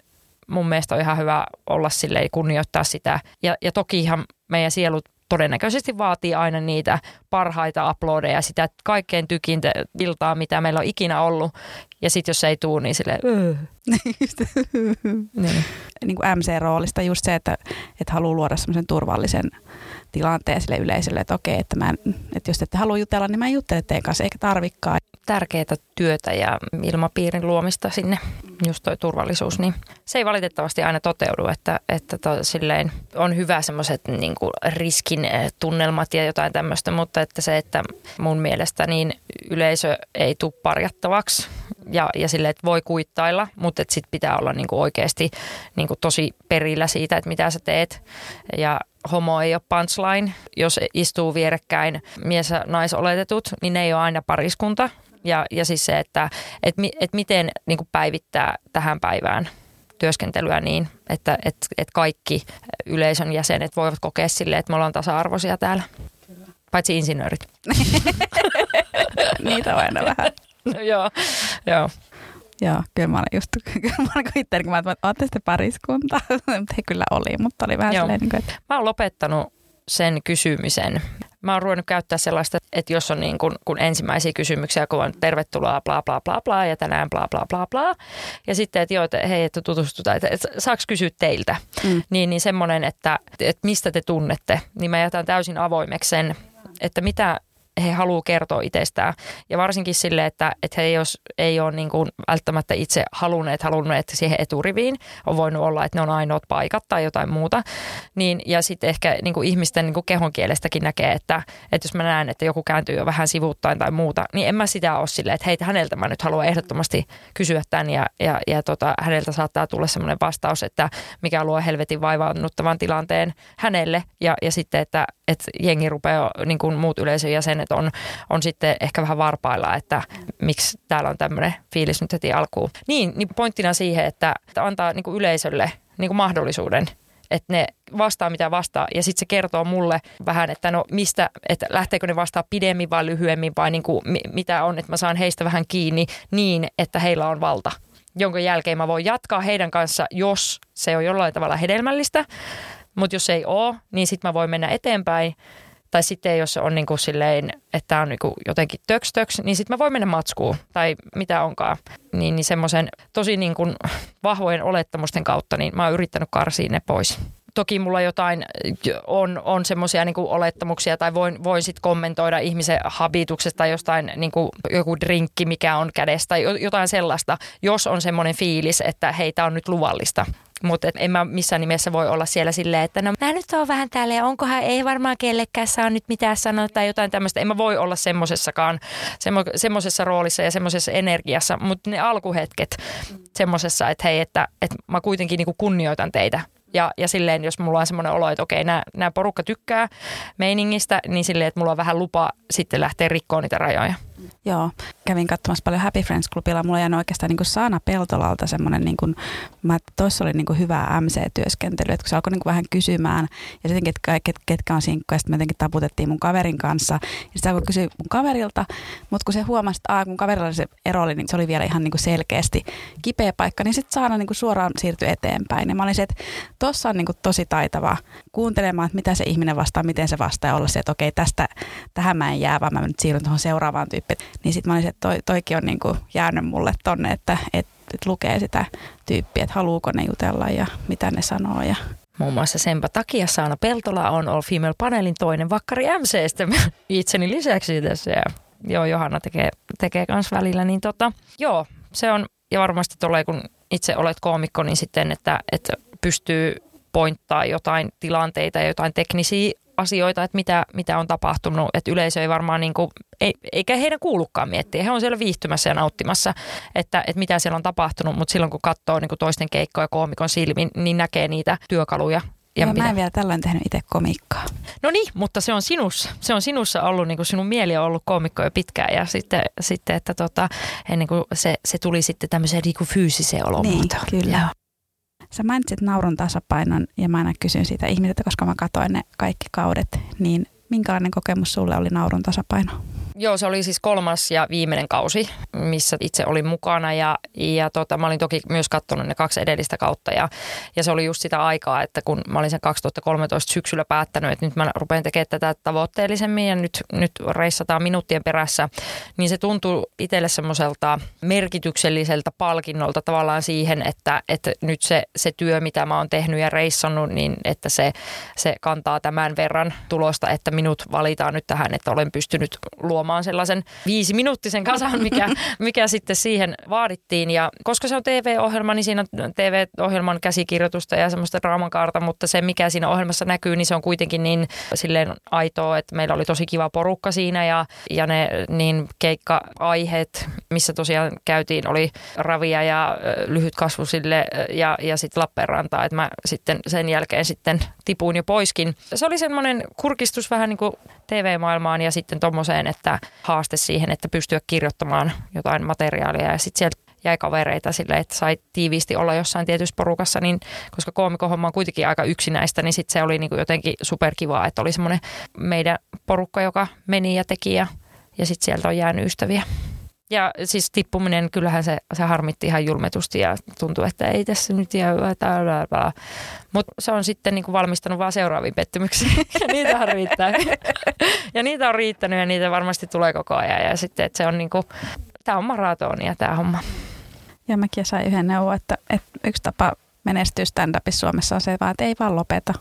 mun mielestä on ihan hyvä olla silleen kunnioittaa sitä. Ja, ja tokihan meidän sielut todennäköisesti vaatii aina niitä parhaita uploadeja, sitä kaikkein tykintä iltaa, mitä meillä on ikinä ollut. Ja sitten jos se ei tule, niin silleen... niin. niin kuin MC-roolista just se, että, että haluaa luoda semmoisen turvallisen tilanteen sille yleisölle, että okei, että, mä en, että jos ette halua jutella, niin mä en juttele teidän kanssa, eikä tarvikkaa. tärkeää työtä ja ilmapiirin luomista sinne, just toi turvallisuus, niin se ei valitettavasti aina toteudu, että, että to, silleen on hyvä semmoiset niin riskin eh, tunnelmat ja jotain tämmöistä, mutta että se, että mun mielestä niin yleisö ei tule parjattavaksi ja, ja silleen, että voi kuittailla, mutta että sit pitää olla niin kuin oikeasti niin kuin tosi perillä siitä, että mitä sä teet ja homo ei ole punchline. Jos istuu vierekkäin mies- ja naisoletetut, niin ne ei ole aina pariskunta. Ja, ja siis se, että et, et miten niin kuin päivittää tähän päivään työskentelyä niin, että et, et kaikki yleisön jäsenet voivat kokea silleen, että me ollaan tasa-arvoisia täällä. Paitsi insinöörit. Niitä on aina vähän. No joo, joo. Joo, kyllä mä olen just, kyllä mä olen itse, kun mä olette sitten pariskunta, mutta he kyllä oli, mutta oli vähän Joo. silleen, niin kuin, että... Mä oon lopettanut sen kysymisen. Mä oon ruvennut käyttää sellaista, että jos on niin kuin, kun ensimmäisiä kysymyksiä, kun on tervetuloa, bla bla bla bla, ja tänään bla bla bla bla, ja sitten, että joo, että hei, että tutustutaan, että, että saaks kysyä teiltä, mm. niin, niin semmoinen, että, että mistä te tunnette, niin mä jätän täysin avoimeksi sen, että mitä, he haluaa kertoa itsestään. Ja varsinkin sille, että, että he jos ei ole niin kuin välttämättä itse halunneet, halunneet siihen eturiviin, on voinut olla, että ne on ainoat paikat tai jotain muuta. Niin, ja sitten ehkä niin kuin ihmisten niin kuin kehon kielestäkin näkee, että, että jos mä näen, että joku kääntyy jo vähän sivuuttain tai muuta, niin en mä sitä ole silleen, että hei, häneltä mä nyt haluan ehdottomasti kysyä tämän ja, ja, ja tota, häneltä saattaa tulla semmoinen vastaus, että mikä luo helvetin vaivaannuttavan tilanteen hänelle ja, ja sitten, että, että jengi rupeaa, niin kuin muut yleisön jäsenet on, on sitten ehkä vähän varpailla, että miksi täällä on tämmöinen fiilis nyt heti alkuun. Niin, niin pointtina siihen, että, että antaa niin kuin yleisölle niin kuin mahdollisuuden että ne vastaa mitä vastaa ja sitten se kertoo mulle vähän, että no mistä, että lähteekö ne vastaa pidemmin vai lyhyemmin vai niin kuin, mitä on, että mä saan heistä vähän kiinni niin, että heillä on valta jonka jälkeen mä voin jatkaa heidän kanssa, jos se on jollain tavalla hedelmällistä. Mutta jos ei ole, niin sitten mä voin mennä eteenpäin. Tai sitten jos on niin kuin silleen, että on niin kuin jotenkin töks töks, niin sitten mä voin mennä matskuun tai mitä onkaan. Niin, niin semmoisen tosi niin kuin vahvojen olettamusten kautta, niin mä oon yrittänyt karsia ne pois toki mulla jotain on, on semmoisia niin olettamuksia tai voin, voin sitten kommentoida ihmisen habituksesta tai jostain niin kuin joku drinkki, mikä on kädestä tai jotain sellaista, jos on semmoinen fiilis, että heitä on nyt luvallista. Mutta en mä missään nimessä voi olla siellä silleen, että no mä nyt oon vähän täällä ja onkohan ei varmaan kellekään saa nyt mitään sanoa tai jotain tämmöistä. En mä voi olla semmoisessakaan, semmo, semmoisessa roolissa ja semmoisessa energiassa, mutta ne alkuhetket semmoisessa, että hei, että, että mä kuitenkin niinku kunnioitan teitä ja, ja silleen, jos mulla on semmoinen olo, että okei, nämä porukka tykkää meiningistä, niin silleen, että mulla on vähän lupa sitten lähteä rikkoon niitä rajoja. Joo, kävin katsomassa paljon Happy Friends Clubilla. Mulla jäi oikeastaan niin kuin Saana Peltolalta semmoinen, niin kuin, mä, toissa oli niin kuin hyvää MC-työskentely, että kun se alkoi niin kuin vähän kysymään ja sitten ket, ket, ketkä on sinkkuja, ja sitten me jotenkin taputettiin mun kaverin kanssa. Ja sitten alkoi kysyä mun kaverilta, mutta kun se huomasi, että kun kaverilla se ero oli, niin se oli vielä ihan niin kuin selkeästi kipeä paikka, niin sitten Saana niin kuin suoraan siirtyi eteenpäin. Ja mä olin se, että tossa on niin kuin tosi taitava kuuntelemaan, että mitä se ihminen vastaa, miten se vastaa ja olla se, että okei, tästä, tähän mä en jää, vaan mä nyt siirryn tuohon seuraavaan tyyppiin niin sitten mä olisin, että toi, toikin on niin kuin jäänyt mulle tonne, että, että, että lukee sitä tyyppiä, että haluuko ne jutella ja mitä ne sanoo ja Muun muassa senpä takia Saana Peltola on All Female Panelin toinen vakkari MCstä itseni lisäksi tässä. Ja joo, Johanna tekee, tekee kans välillä. Niin tota, joo, se on, ja varmasti tulee kun itse olet koomikko, niin sitten, että, että pystyy pointtaa jotain tilanteita ja jotain teknisiä asioita, että mitä, mitä on tapahtunut. Että yleisö ei varmaan, niin kuin, ei, eikä heidän kuulukaan miettiä. He on siellä viihtymässä ja nauttimassa, että, että mitä siellä on tapahtunut. Mutta silloin kun katsoo niin kuin toisten keikkoja koomikon silmin, niin näkee niitä työkaluja ja Joo, mä en vielä tällöin tehnyt itse komikkaa. No niin, mutta se on sinussa. Se on sinussa ollut, niin kuin sinun mieli on ollut komikko jo pitkään ja sitten, sitten että tota, ennen kuin se, se tuli sitten tämmöiseen niin kuin fyysiseen olomuotoon. Niin, kyllä. Joo. Sä mainitsit naurun tasapainon ja mä aina kysyn siitä ihmisiltä, koska mä katsoin ne kaikki kaudet, niin minkälainen kokemus sulle oli naurun tasapaino? Joo, se oli siis kolmas ja viimeinen kausi, missä itse olin mukana ja, ja tota, mä olin toki myös katsonut ne kaksi edellistä kautta ja, ja se oli just sitä aikaa, että kun mä olin sen 2013 syksyllä päättänyt, että nyt mä rupean tekemään tätä tavoitteellisemmin ja nyt, nyt reissataan minuuttien perässä, niin se tuntuu itselle semmoiselta merkitykselliseltä palkinnolta tavallaan siihen, että, että nyt se, se työ, mitä mä oon tehnyt ja reissannut, niin että se, se kantaa tämän verran tulosta, että minut valitaan nyt tähän, että olen pystynyt luomaan luomaan sellaisen viisiminuuttisen kasan, mikä, mikä sitten siihen vaadittiin. Ja koska se on TV-ohjelma, niin siinä on TV-ohjelman käsikirjoitusta ja semmoista draamankaarta, mutta se mikä siinä ohjelmassa näkyy, niin se on kuitenkin niin silleen aitoa, että meillä oli tosi kiva porukka siinä ja, ja ne niin keikka-aiheet, missä tosiaan käytiin, oli ravia ja lyhyt kasvu sille ja, ja sitten Lappeenrantaa, että mä sitten sen jälkeen sitten tipuin jo poiskin. Se oli semmoinen kurkistus vähän niin kuin TV-maailmaan ja sitten tommoseen, että haaste siihen, että pystyä kirjoittamaan jotain materiaalia ja sitten sieltä jäi kavereita silleen, että sai tiiviisti olla jossain tietyssä porukassa, niin koska koomikohomma on kuitenkin aika yksinäistä, niin sitten se oli niin kuin jotenkin superkivaa, että oli semmoinen meidän porukka, joka meni ja teki ja, ja sitten sieltä on jäänyt ystäviä. Ja siis tippuminen, kyllähän se, se harmitti ihan julmetusti ja tuntui, että ei tässä nyt jää Mutta se on sitten niin kuin valmistanut vaan seuraaviin pettymyksiin. ja niitä riittää. ja niitä on riittänyt ja niitä varmasti tulee koko ajan. Ja sitten, että se on niin kuin, tämä on maratonia tämä homma. Ja mäkin sain yhden neuvon, että, että yksi tapa menestyä stand-upissa Suomessa on se vaan, että ei vaan lopeta.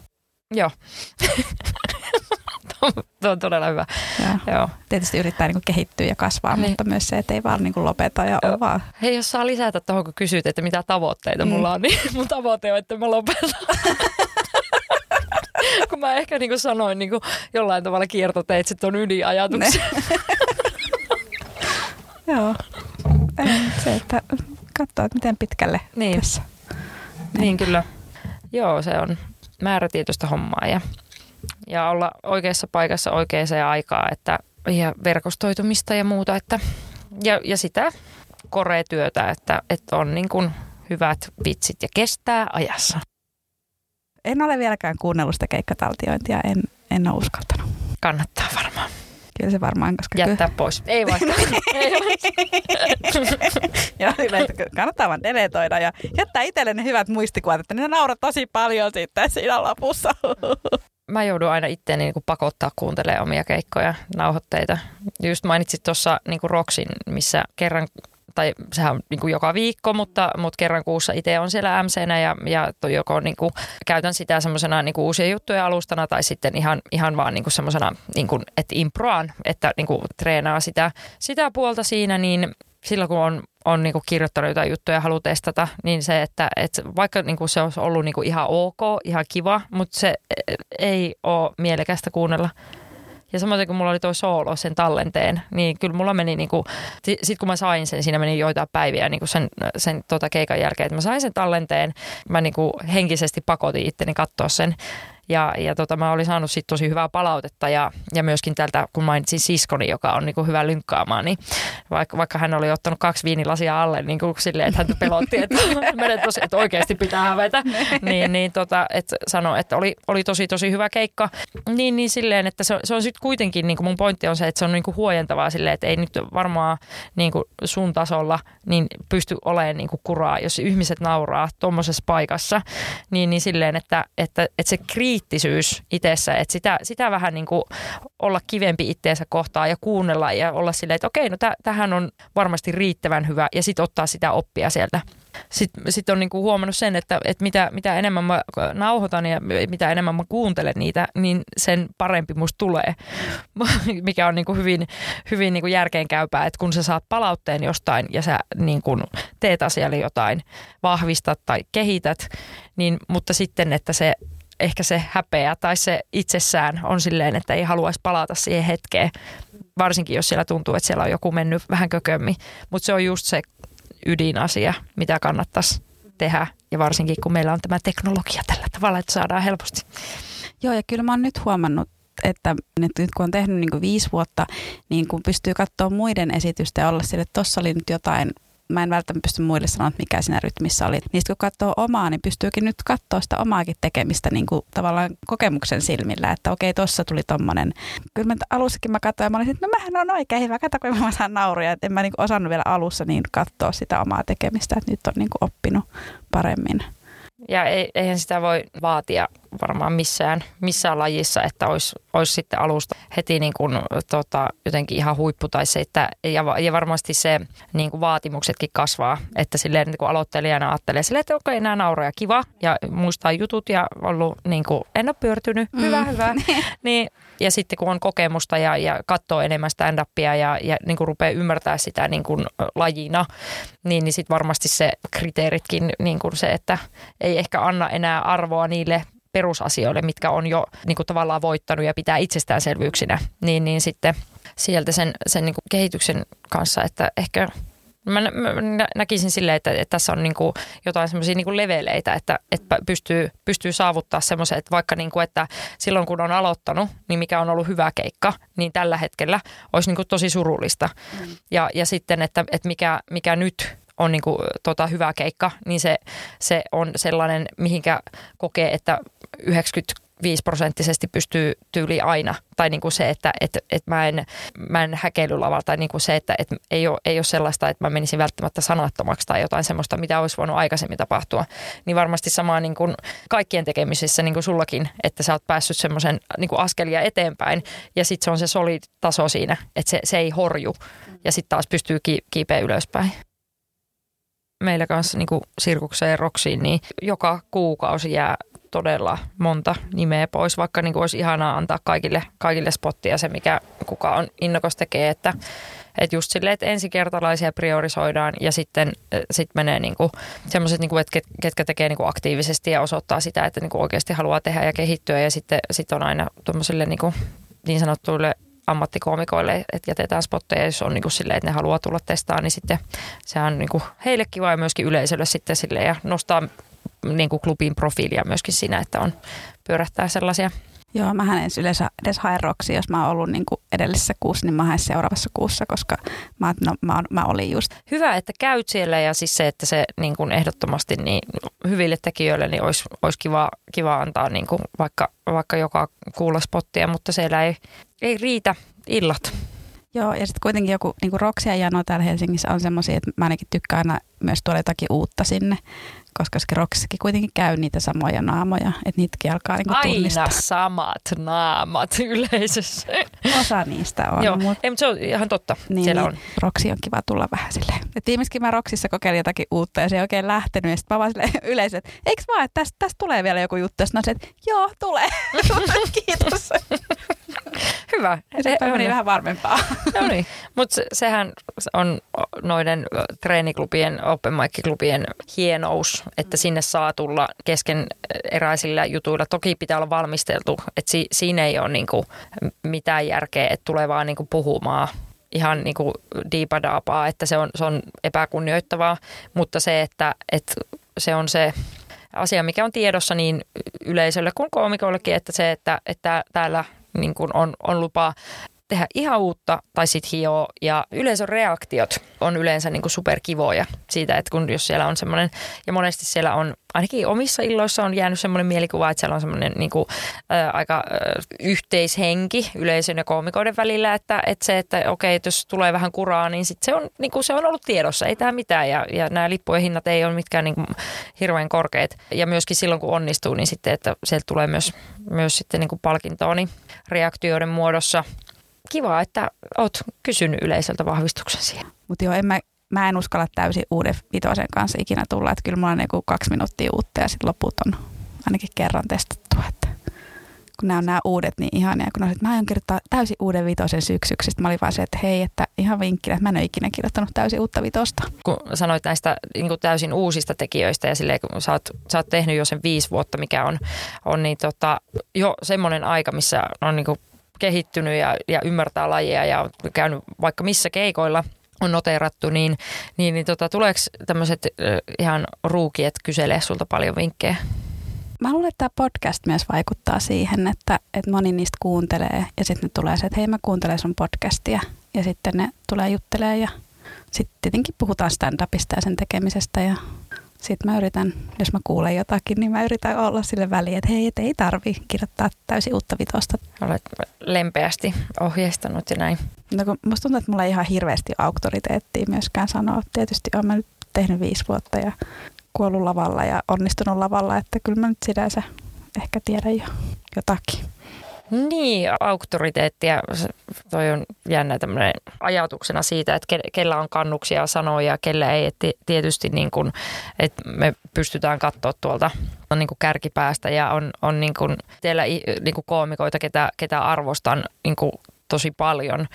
Joo. Tuo on todella hyvä. Ja. Joo. Tietysti yrittää niin kehittyä ja kasvaa, niin. mutta myös se, että ei vaan niin lopeta ja ole vaan. Hei, jos saa lisätä tuohon, kun kysyt, että mitä tavoitteita mm. mulla on, niin mun tavoite on, että mä lopetan. kun mä ehkä niin kuin sanoin niin kuin jollain tavalla kiertoteitse tuon ydinajatuksen. Joo. Se, että katsoo, että miten pitkälle niin. tässä. Niin kyllä. Joo, se on määrätietoista hommaa ja, ja olla oikeassa paikassa oikeaan aikaan että, ja verkostoitumista ja muuta. Että, ja, ja sitä koreetyötä, että, että on niin kuin hyvät vitsit ja kestää ajassa. En ole vieläkään kuunnellut sitä keikkataltiointia, en, en ole uskaltanut. Kannattaa varmaan. Kyllä se varmaan, koska... Jättää kyllä... pois. Ei vaikka. Ei ja kannattaa vaan deletoida ja jättää itselle ne hyvät muistikuvat, että ne naurat tosi paljon sitten siinä lopussa. Mä joudun aina itteeni niin pakottaa kuuntelemaan omia keikkoja, nauhoitteita. Just mainitsit tuossa niin Roxin, missä kerran tai sehän on niin kuin joka viikko, mutta, mutta kerran kuussa itse on siellä mc ja, ja joko niin kuin, käytän sitä semmoisena niin uusien juttujen alustana tai sitten ihan, ihan vaan niin semmoisena, niin että improan, että niin kuin, treenaa sitä, sitä puolta siinä, niin silloin kun on, on niin kuin kirjoittanut jotain juttuja ja haluaa testata, niin se, että, että vaikka niin kuin se olisi ollut niin kuin ihan ok, ihan kiva, mutta se ei ole mielekästä kuunnella ja samoin kun mulla oli toi soolo, sen tallenteen, niin kyllä mulla meni niinku, sit kun mä sain sen, siinä meni joitain päiviä niinku sen, sen tota keikan jälkeen, että mä sain sen tallenteen, mä niinku henkisesti pakotin itteni katsoa sen ja, ja tota, mä olin saanut siitä tosi hyvää palautetta ja, ja myöskin tältä, kun mainitsin siskoni, joka on niin kuin hyvä lynkkaamaan, niin vaikka, vaikka hän oli ottanut kaksi viinilasia alle niin kuin silleen, että häntä pelotti, että, tosi, että oikeasti pitää hävetä, niin, niin tota, että sanoi, että oli, oli tosi tosi hyvä keikka. Niin, niin silleen, että se, se on sitten kuitenkin, niin kuin mun pointti on se, että se on niin kuin huojentavaa silleen, että ei nyt varmaan niin kuin sun tasolla niin pysty olemaan niin kuin kuraa, jos ihmiset nauraa tuommoisessa paikassa, niin, niin silleen, että, että, että se kriisi kriittisyys itsessä, että sitä, sitä vähän niin kuin olla kivempi itteensä kohtaan ja kuunnella ja olla silleen, että okei, no tähän on varmasti riittävän hyvä ja sitten ottaa sitä oppia sieltä. Sitten sit on niinku huomannut sen, että, että mitä, mitä enemmän mä nauhoitan ja mitä enemmän mä kuuntelen niitä, niin sen parempi musta tulee. Mikä on niinku hyvin, hyvin niinku järkeenkäypää, että kun sä saat palautteen jostain ja sä niinku teet asialle jotain, vahvistat tai kehität, niin, mutta sitten, että se ehkä se häpeä tai se itsessään on silleen, että ei haluaisi palata siihen hetkeen, varsinkin jos siellä tuntuu, että siellä on joku mennyt vähän kökömmin. Mutta se on just se ydinasia, mitä kannattaisi tehdä ja varsinkin kun meillä on tämä teknologia tällä tavalla, että saadaan helposti. Joo ja kyllä mä oon nyt huomannut että nyt kun on tehnyt niin viisi vuotta, niin kun pystyy katsoa muiden esitystä ja olla sille, että tuossa oli nyt jotain mä en välttämättä pysty muille sanoa, että mikä siinä rytmissä oli. Niistä kun katsoo omaa, niin pystyykin nyt katsoa sitä omaakin tekemistä niin kuin tavallaan kokemuksen silmillä, että okei, tuossa tuli tommonen. Kyllä mä alussakin mä katsoin ja mä olin, että no mähän on oikein hyvä, kato kun mä saan nauria. Että en mä niin kuin osannut vielä alussa niin katsoa sitä omaa tekemistä, että nyt on niin kuin oppinut paremmin. Ja eihän sitä voi vaatia varmaan missään, missään lajissa, että olisi, olisi sitten alusta heti niin kuin, tota, jotenkin ihan huippu tai se, että, ja, ja varmasti se niin kuin vaatimuksetkin kasvaa, että silleen niin kuin aloittelijana ajattelee silleen, että okei, nämä nauroja kiva ja muistaa jutut ja ollut niin kuin, en ole pyörtynyt, hyvä, mm. hyvä. niin, ja sitten kun on kokemusta ja, ja katsoo enemmän stand-upia ja, ja niin kuin rupeaa ymmärtää sitä niin kuin lajina, niin, niin sitten varmasti se kriteeritkin, niin kuin se, että ei ehkä anna enää arvoa niille perusasioille, mitkä on jo niin kuin tavallaan voittanut ja pitää itsestäänselvyyksinä, niin, niin sitten sieltä sen, sen niin kuin kehityksen kanssa, että ehkä Mä, mä näkisin silleen, että, että tässä on niin kuin jotain semmoisia niin leveleitä, että, että pystyy, pystyy saavuttaa semmoisen, että vaikka niin kuin, että silloin kun on aloittanut, niin mikä on ollut hyvä keikka, niin tällä hetkellä olisi niin kuin tosi surullista. Mm. Ja, ja sitten, että, että mikä, mikä nyt on niin kuin, tota, hyvä keikka, niin se, se on sellainen, mihinkä kokee, että 95 prosenttisesti pystyy tyyli aina. Tai niin kuin se, että et, et mä en, mä en häkeilylavalla. Tai niin kuin se, että et ei, ole, ei ole sellaista, että mä menisin välttämättä sanattomaksi tai jotain semmoista, mitä olisi voinut aikaisemmin tapahtua. Niin varmasti samaa niin kuin kaikkien tekemisissä, niin kuin sullakin, että sä oot päässyt semmoisen niin askelia eteenpäin. Ja sitten se on se solid taso siinä, että se, se ei horju. Ja sitten taas pystyy kiipeä ylöspäin meillä kanssa niin sirkukseen ja roksiin, niin joka kuukausi jää todella monta nimeä pois, vaikka niin kuin olisi ihanaa antaa kaikille, kaikille spottia se, mikä kuka on innokas tekee, että että just silleen, että ensikertalaisia priorisoidaan ja sitten sit menee niinku semmoiset, niinku, että ketkä tekee niinku aktiivisesti ja osoittaa sitä, että niinku oikeasti haluaa tehdä ja kehittyä ja sitten sit on aina tuommoisille niinku niin sanottuille ammattikoomikoille, että jätetään spotteja, jos on niin kuin silleen, että ne haluaa tulla testaa, niin sitten se on niin kuin heille kiva ja myöskin yleisölle sitten sille ja nostaa niin kuin klubin profiilia myöskin siinä, että on pyörähtää sellaisia Joo, mä en yleensä edes hae roksi, jos mä oon ollut niin kuin edellisessä kuussa, niin mä haen seuraavassa kuussa, koska mä, no, mä, mä olin just. Hyvä, että käyt siellä ja siis se, että se niin kuin ehdottomasti niin hyville tekijöille niin olisi, olisi kiva, kiva antaa niin kuin vaikka, vaikka joka kuulla spottia, mutta siellä ei, ei riitä illat. Joo, ja sitten kuitenkin joku niin Roksia jano täällä Helsingissä on semmoisia, että mä ainakin tykkään aina myös tuoda jotakin uutta sinne koska Roksissakin kuitenkin käy niitä samoja naamoja, että niitäkin alkaa niinku tunnistaa. Aina samat naamat yleisössä. Osa niistä on. Joo, mutta... Ei, mutta se on ihan totta. Niin, Siellä niin, on. Roksi on kiva tulla vähän silleen. Et viimeiskin mä Roksissa kokeilin jotakin uutta ja se ei oikein lähtenyt. Ja sitten mä vaan silleen yleisö, että eikö vaan, että tästä, tästä tulee vielä joku juttu. Ja sitten että joo, tulee. Kiitos. Hyvä. Ja se meni vähän varmempaa. no niin, mutta se, sehän on noiden treeniklubien, open klubien hienous, että sinne saa tulla kesken eräisillä jutuilla. Toki pitää olla valmisteltu, että si, siinä ei ole niinku mitään järkeä, että tulee vaan niinku puhumaan ihan niin kuin diipadaapaa, että se on, se on epäkunnioittavaa, mutta se, että, että se on se asia, mikä on tiedossa niin yleisölle kuin koomikoillekin, että se, että, että täällä niin kuin on, on lupa tehdä ihan uutta tai sitten hio ja yleisön reaktiot on yleensä niin kuin superkivoja siitä, että kun jos siellä on semmoinen, ja monesti siellä on, ainakin omissa illoissa on jäänyt semmoinen mielikuva, että siellä on semmoinen niin kuin, ä, aika ä, yhteishenki yleisön ja koomikoiden välillä, että, että se, että okei, että jos tulee vähän kuraa, niin sit se, on, niin se on ollut tiedossa, ei tämä mitään. Ja, ja nämä lippujen hinnat ei ole mitkään niin kuin hirveän korkeat ja myöskin silloin kun onnistuu, niin sitten, että sieltä tulee myös, myös sitten niin kuin palkintoa niin reaktioiden muodossa – kiva, että oot kysynyt yleisöltä vahvistuksen siihen. Mutta joo, en mä, mä en uskalla täysin uuden vitosen kanssa ikinä tulla. Että kyllä mulla on joku kaksi minuuttia uutta ja sitten loput on ainakin kerran testattu. Että kun nämä on nämä uudet niin ihania, kun olisin, että mä aion kirjoittaa täysin uuden vitosen syksyksi. Sitten mä olin vaan se, että hei, että ihan vinkkinä, että mä en ole ikinä kirjoittanut täysin uutta vitosta. Kun sanoit näistä niin kuin täysin uusista tekijöistä ja silleen, kun sä oot, sä oot tehnyt jo sen viisi vuotta, mikä on, on niin tota, jo semmoinen aika, missä on niin kuin kehittynyt ja, ja ymmärtää lajia ja on käynyt vaikka missä keikoilla on noteerattu, niin, niin, niin tota, tuleeko tämmöiset ihan ruukiet kyselee sulta paljon vinkkejä? Mä luulen, että tämä podcast myös vaikuttaa siihen, että, että moni niistä kuuntelee ja sitten ne tulee se, että hei mä kuuntelen sun podcastia ja sitten ne tulee juttelee ja sitten tietenkin puhutaan stand-upista ja sen tekemisestä ja sitten mä yritän, jos mä kuulen jotakin, niin mä yritän olla sille väliin, että hei, et ei tarvi kirjoittaa täysin uutta vitosta. Olet lempeästi ohjeistanut ja näin. No kun musta tuntuu, että mulla ei ihan hirveästi auktoriteettia myöskään sanoa. Tietysti olen mä nyt tehnyt viisi vuotta ja kuollut lavalla ja onnistunut lavalla, että kyllä mä nyt sinänsä ehkä tiedä jo jotakin. Niin, auktoriteettia. Toi on jännä tämmöinen ajatuksena siitä, että ke, kellä on kannuksia sanoja, kellä ei. Että tietysti niin kuin, että me pystytään katsoa tuolta on niin kärkipäästä ja on, on niin kuin teillä niin koomikoita, ketä, ketä arvostan niin tosi paljon.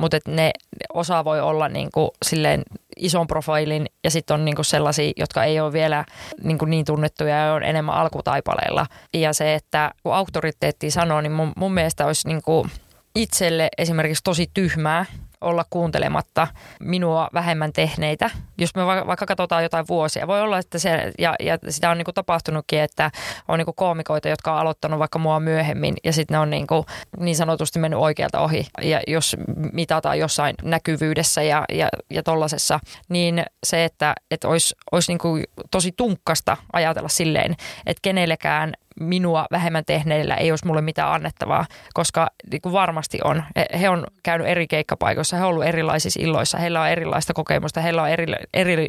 Mutta ne osa voi olla niin kuin silleen ison profiilin ja sitten on niinku sellaisia, jotka ei ole vielä niinku niin tunnettuja ja on enemmän alkutaipaleilla. Ja se, että kun auktoriteetti sanoo, niin mun, mun mielestä olisi niinku itselle esimerkiksi tosi tyhmää olla kuuntelematta minua vähemmän tehneitä. Jos me vaikka katsotaan jotain vuosia, voi olla, että se, ja, ja sitä on niin kuin tapahtunutkin, että on niin kuin koomikoita, jotka on aloittanut vaikka mua myöhemmin, ja sitten ne on niin, kuin niin sanotusti mennyt oikealta ohi. Ja jos mitataan jossain näkyvyydessä ja, ja, ja tollasessa, niin se, että, että olisi, olisi niin kuin tosi tunkkasta ajatella silleen, että kenellekään minua vähemmän tehneillä ei olisi mulle mitään annettavaa, koska niin kuin varmasti on. He on käynyt eri keikkapaikoissa, he on ollut erilaisissa illoissa, heillä on erilaista kokemusta, heillä on eri, eri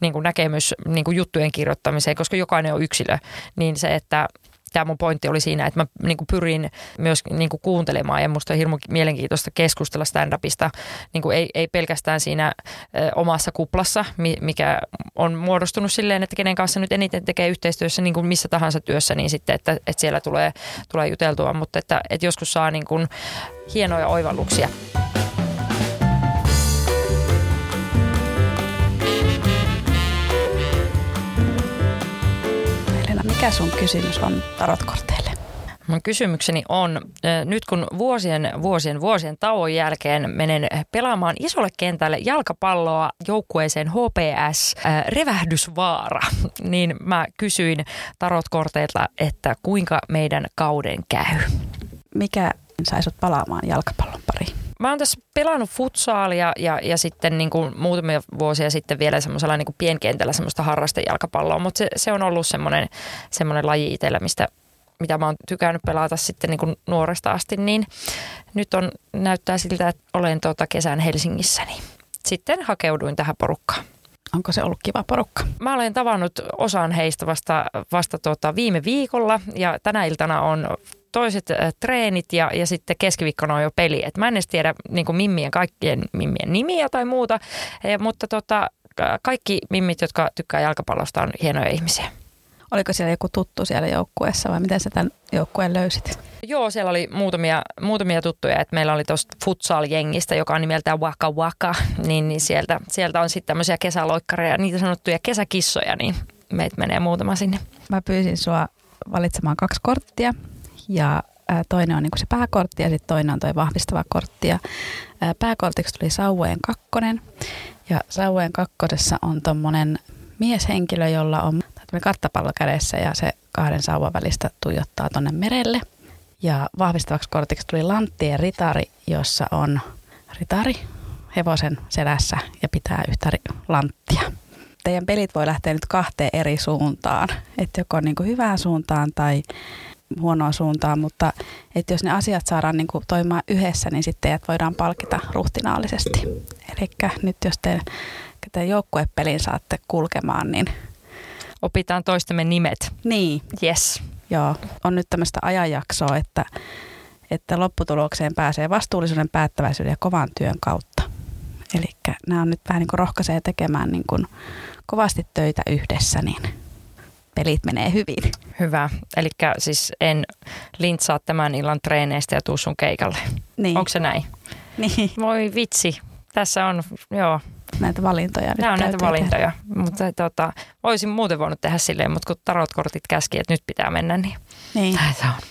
niin kuin näkemys niin kuin juttujen kirjoittamiseen, koska jokainen on yksilö. Niin se, että tämä mun pointti oli siinä, että mä niin kuin pyrin myös niin kuin kuuntelemaan ja musta on hirmu mielenkiintoista keskustella stand-upista niin kuin ei, ei pelkästään siinä ö, omassa kuplassa, mikä on muodostunut silleen, että kenen kanssa nyt eniten tekee yhteistyössä niin kuin missä tahansa työssä, niin sitten, että, että siellä tulee, tulee juteltua, mutta että, että joskus saa niin kuin hienoja oivalluksia. Mikä sun kysymys on tarotkorteille? Mun kysymykseni on, nyt kun vuosien, vuosien, vuosien tauon jälkeen menen pelaamaan isolle kentälle jalkapalloa joukkueeseen HPS äh, Revähdysvaara, niin mä kysyin tarotkorteilta, että kuinka meidän kauden käy. Mikä saisut palaamaan jalkapallon pariin? Mä oon tässä pelannut futsaalia ja, ja sitten niin kuin muutamia vuosia sitten vielä semmoisella niin kuin pienkentällä semmoista harrastejalkapalloa, mutta se, se on ollut semmoinen, semmoinen laji itsellä, mistä mitä mä oon tykännyt pelata sitten niin kuin nuoresta asti, niin nyt on, näyttää siltä, että olen tuota kesän Helsingissä, niin sitten hakeuduin tähän porukkaan. Onko se ollut kiva porukka? Mä olen tavannut osan heistä vasta, vasta tuota viime viikolla ja tänä iltana on toiset äh, treenit ja, ja sitten keskiviikkona on jo peli. Et mä en edes tiedä niin kuin mimmien, kaikkien mimmien nimiä tai muuta, ja, mutta tota, kaikki mimmit, jotka tykkää jalkapallosta, on hienoja ihmisiä. Oliko siellä joku tuttu siellä joukkueessa vai miten sä tämän joukkueen löysit? Joo, siellä oli muutamia, muutamia tuttuja, että meillä oli tuosta futsal-jengistä, joka on nimeltään Waka Waka, niin, niin sieltä, sieltä on sitten tämmöisiä kesäloikkareja, niitä sanottuja kesäkissoja, niin meitä menee muutama sinne. Mä pyysin sua valitsemaan kaksi korttia ja toinen on niin se pääkortti ja sitten toinen on tuo vahvistava kortti. Ja pääkortiksi tuli Sauvojen kakkonen ja Sauvojen kakkosessa on tuommoinen mieshenkilö, jolla on karttapallo kädessä ja se kahden sauvan välistä tuijottaa tuonne merelle. Ja vahvistavaksi kortiksi tuli Lanttien ritari, jossa on ritari hevosen selässä ja pitää yhtä lanttia. Teidän pelit voi lähteä nyt kahteen eri suuntaan, että joko niin kuin hyvään suuntaan tai huonoa suuntaan, mutta että jos ne asiat saadaan niin kuin toimimaan yhdessä, niin sitten teidät voidaan palkita ruhtinaallisesti. Eli nyt jos te, te joukkuepelin saatte kulkemaan, niin opitaan toistemme nimet. Niin. Yes. Joo, on nyt tämmöistä ajanjaksoa, että, että lopputulokseen pääsee vastuullisuuden, päättäväisyyden ja kovan työn kautta. Eli nämä on nyt vähän niin kuin rohkaisee tekemään niin kuin kovasti töitä yhdessä, niin pelit menee hyvin. Hyvä. Eli siis en lintsaa tämän illan treeneistä ja tuu sun keikalle. Niin. Onko se näin? Niin. Voi vitsi. Tässä on, joo, näitä valintoja. Nämä on näitä valintoja, tehdä. mutta tota, olisin muuten voinut tehdä silleen, mutta kun tarotkortit käski, että nyt pitää mennä, niin, niin. näitä on.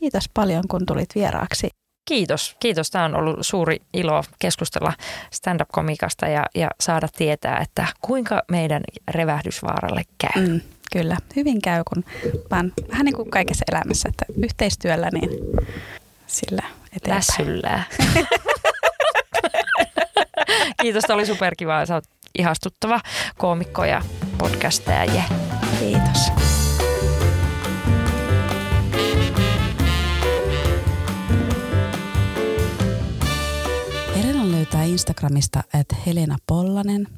Kiitos paljon, kun tulit vieraaksi. Kiitos. Kiitos. Tämä on ollut suuri ilo keskustella stand-up-komikasta ja, ja saada tietää, että kuinka meidän revähdysvaaralle käy. Mm, kyllä, hyvin käy, kun vaan vähän niin kuin kaikessa elämässä, että yhteistyöllä niin sillä eteenpäin. Lässyllää. Kiitos, tämä oli superkiva. Sä oot ihastuttava koomikko ja podcastaja. Kiitos. Löytää Instagramista että Helena Pollanen,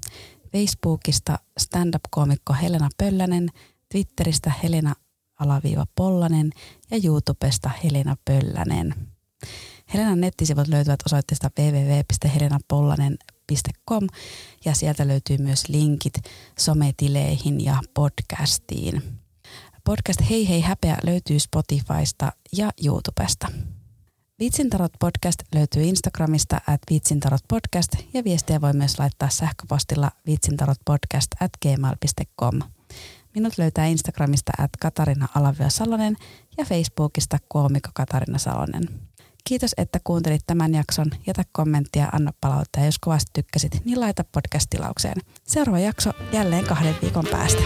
Facebookista stand-up-koomikko Helena Pöllänen, Twitteristä Helena alaviiva Pollanen ja YouTubesta Helena Pöllänen. Helenan nettisivut löytyvät osoitteesta www.helenapollanen.com ja sieltä löytyy myös linkit sometileihin ja podcastiin. Podcast Hei hei häpeä löytyy Spotifysta ja YouTubesta. Vitsintarot podcast löytyy Instagramista at vitsintarot podcast ja viestiä voi myös laittaa sähköpostilla vitsintarotpodcast at gmail.com. Minut löytää Instagramista at Katarina Alavio Salonen ja Facebookista koomikko Katarina Salonen. Kiitos, että kuuntelit tämän jakson. Jätä kommenttia, anna palautetta ja jos kovasti tykkäsit, niin laita podcast-tilaukseen. Seuraava jakso jälleen kahden viikon päästä.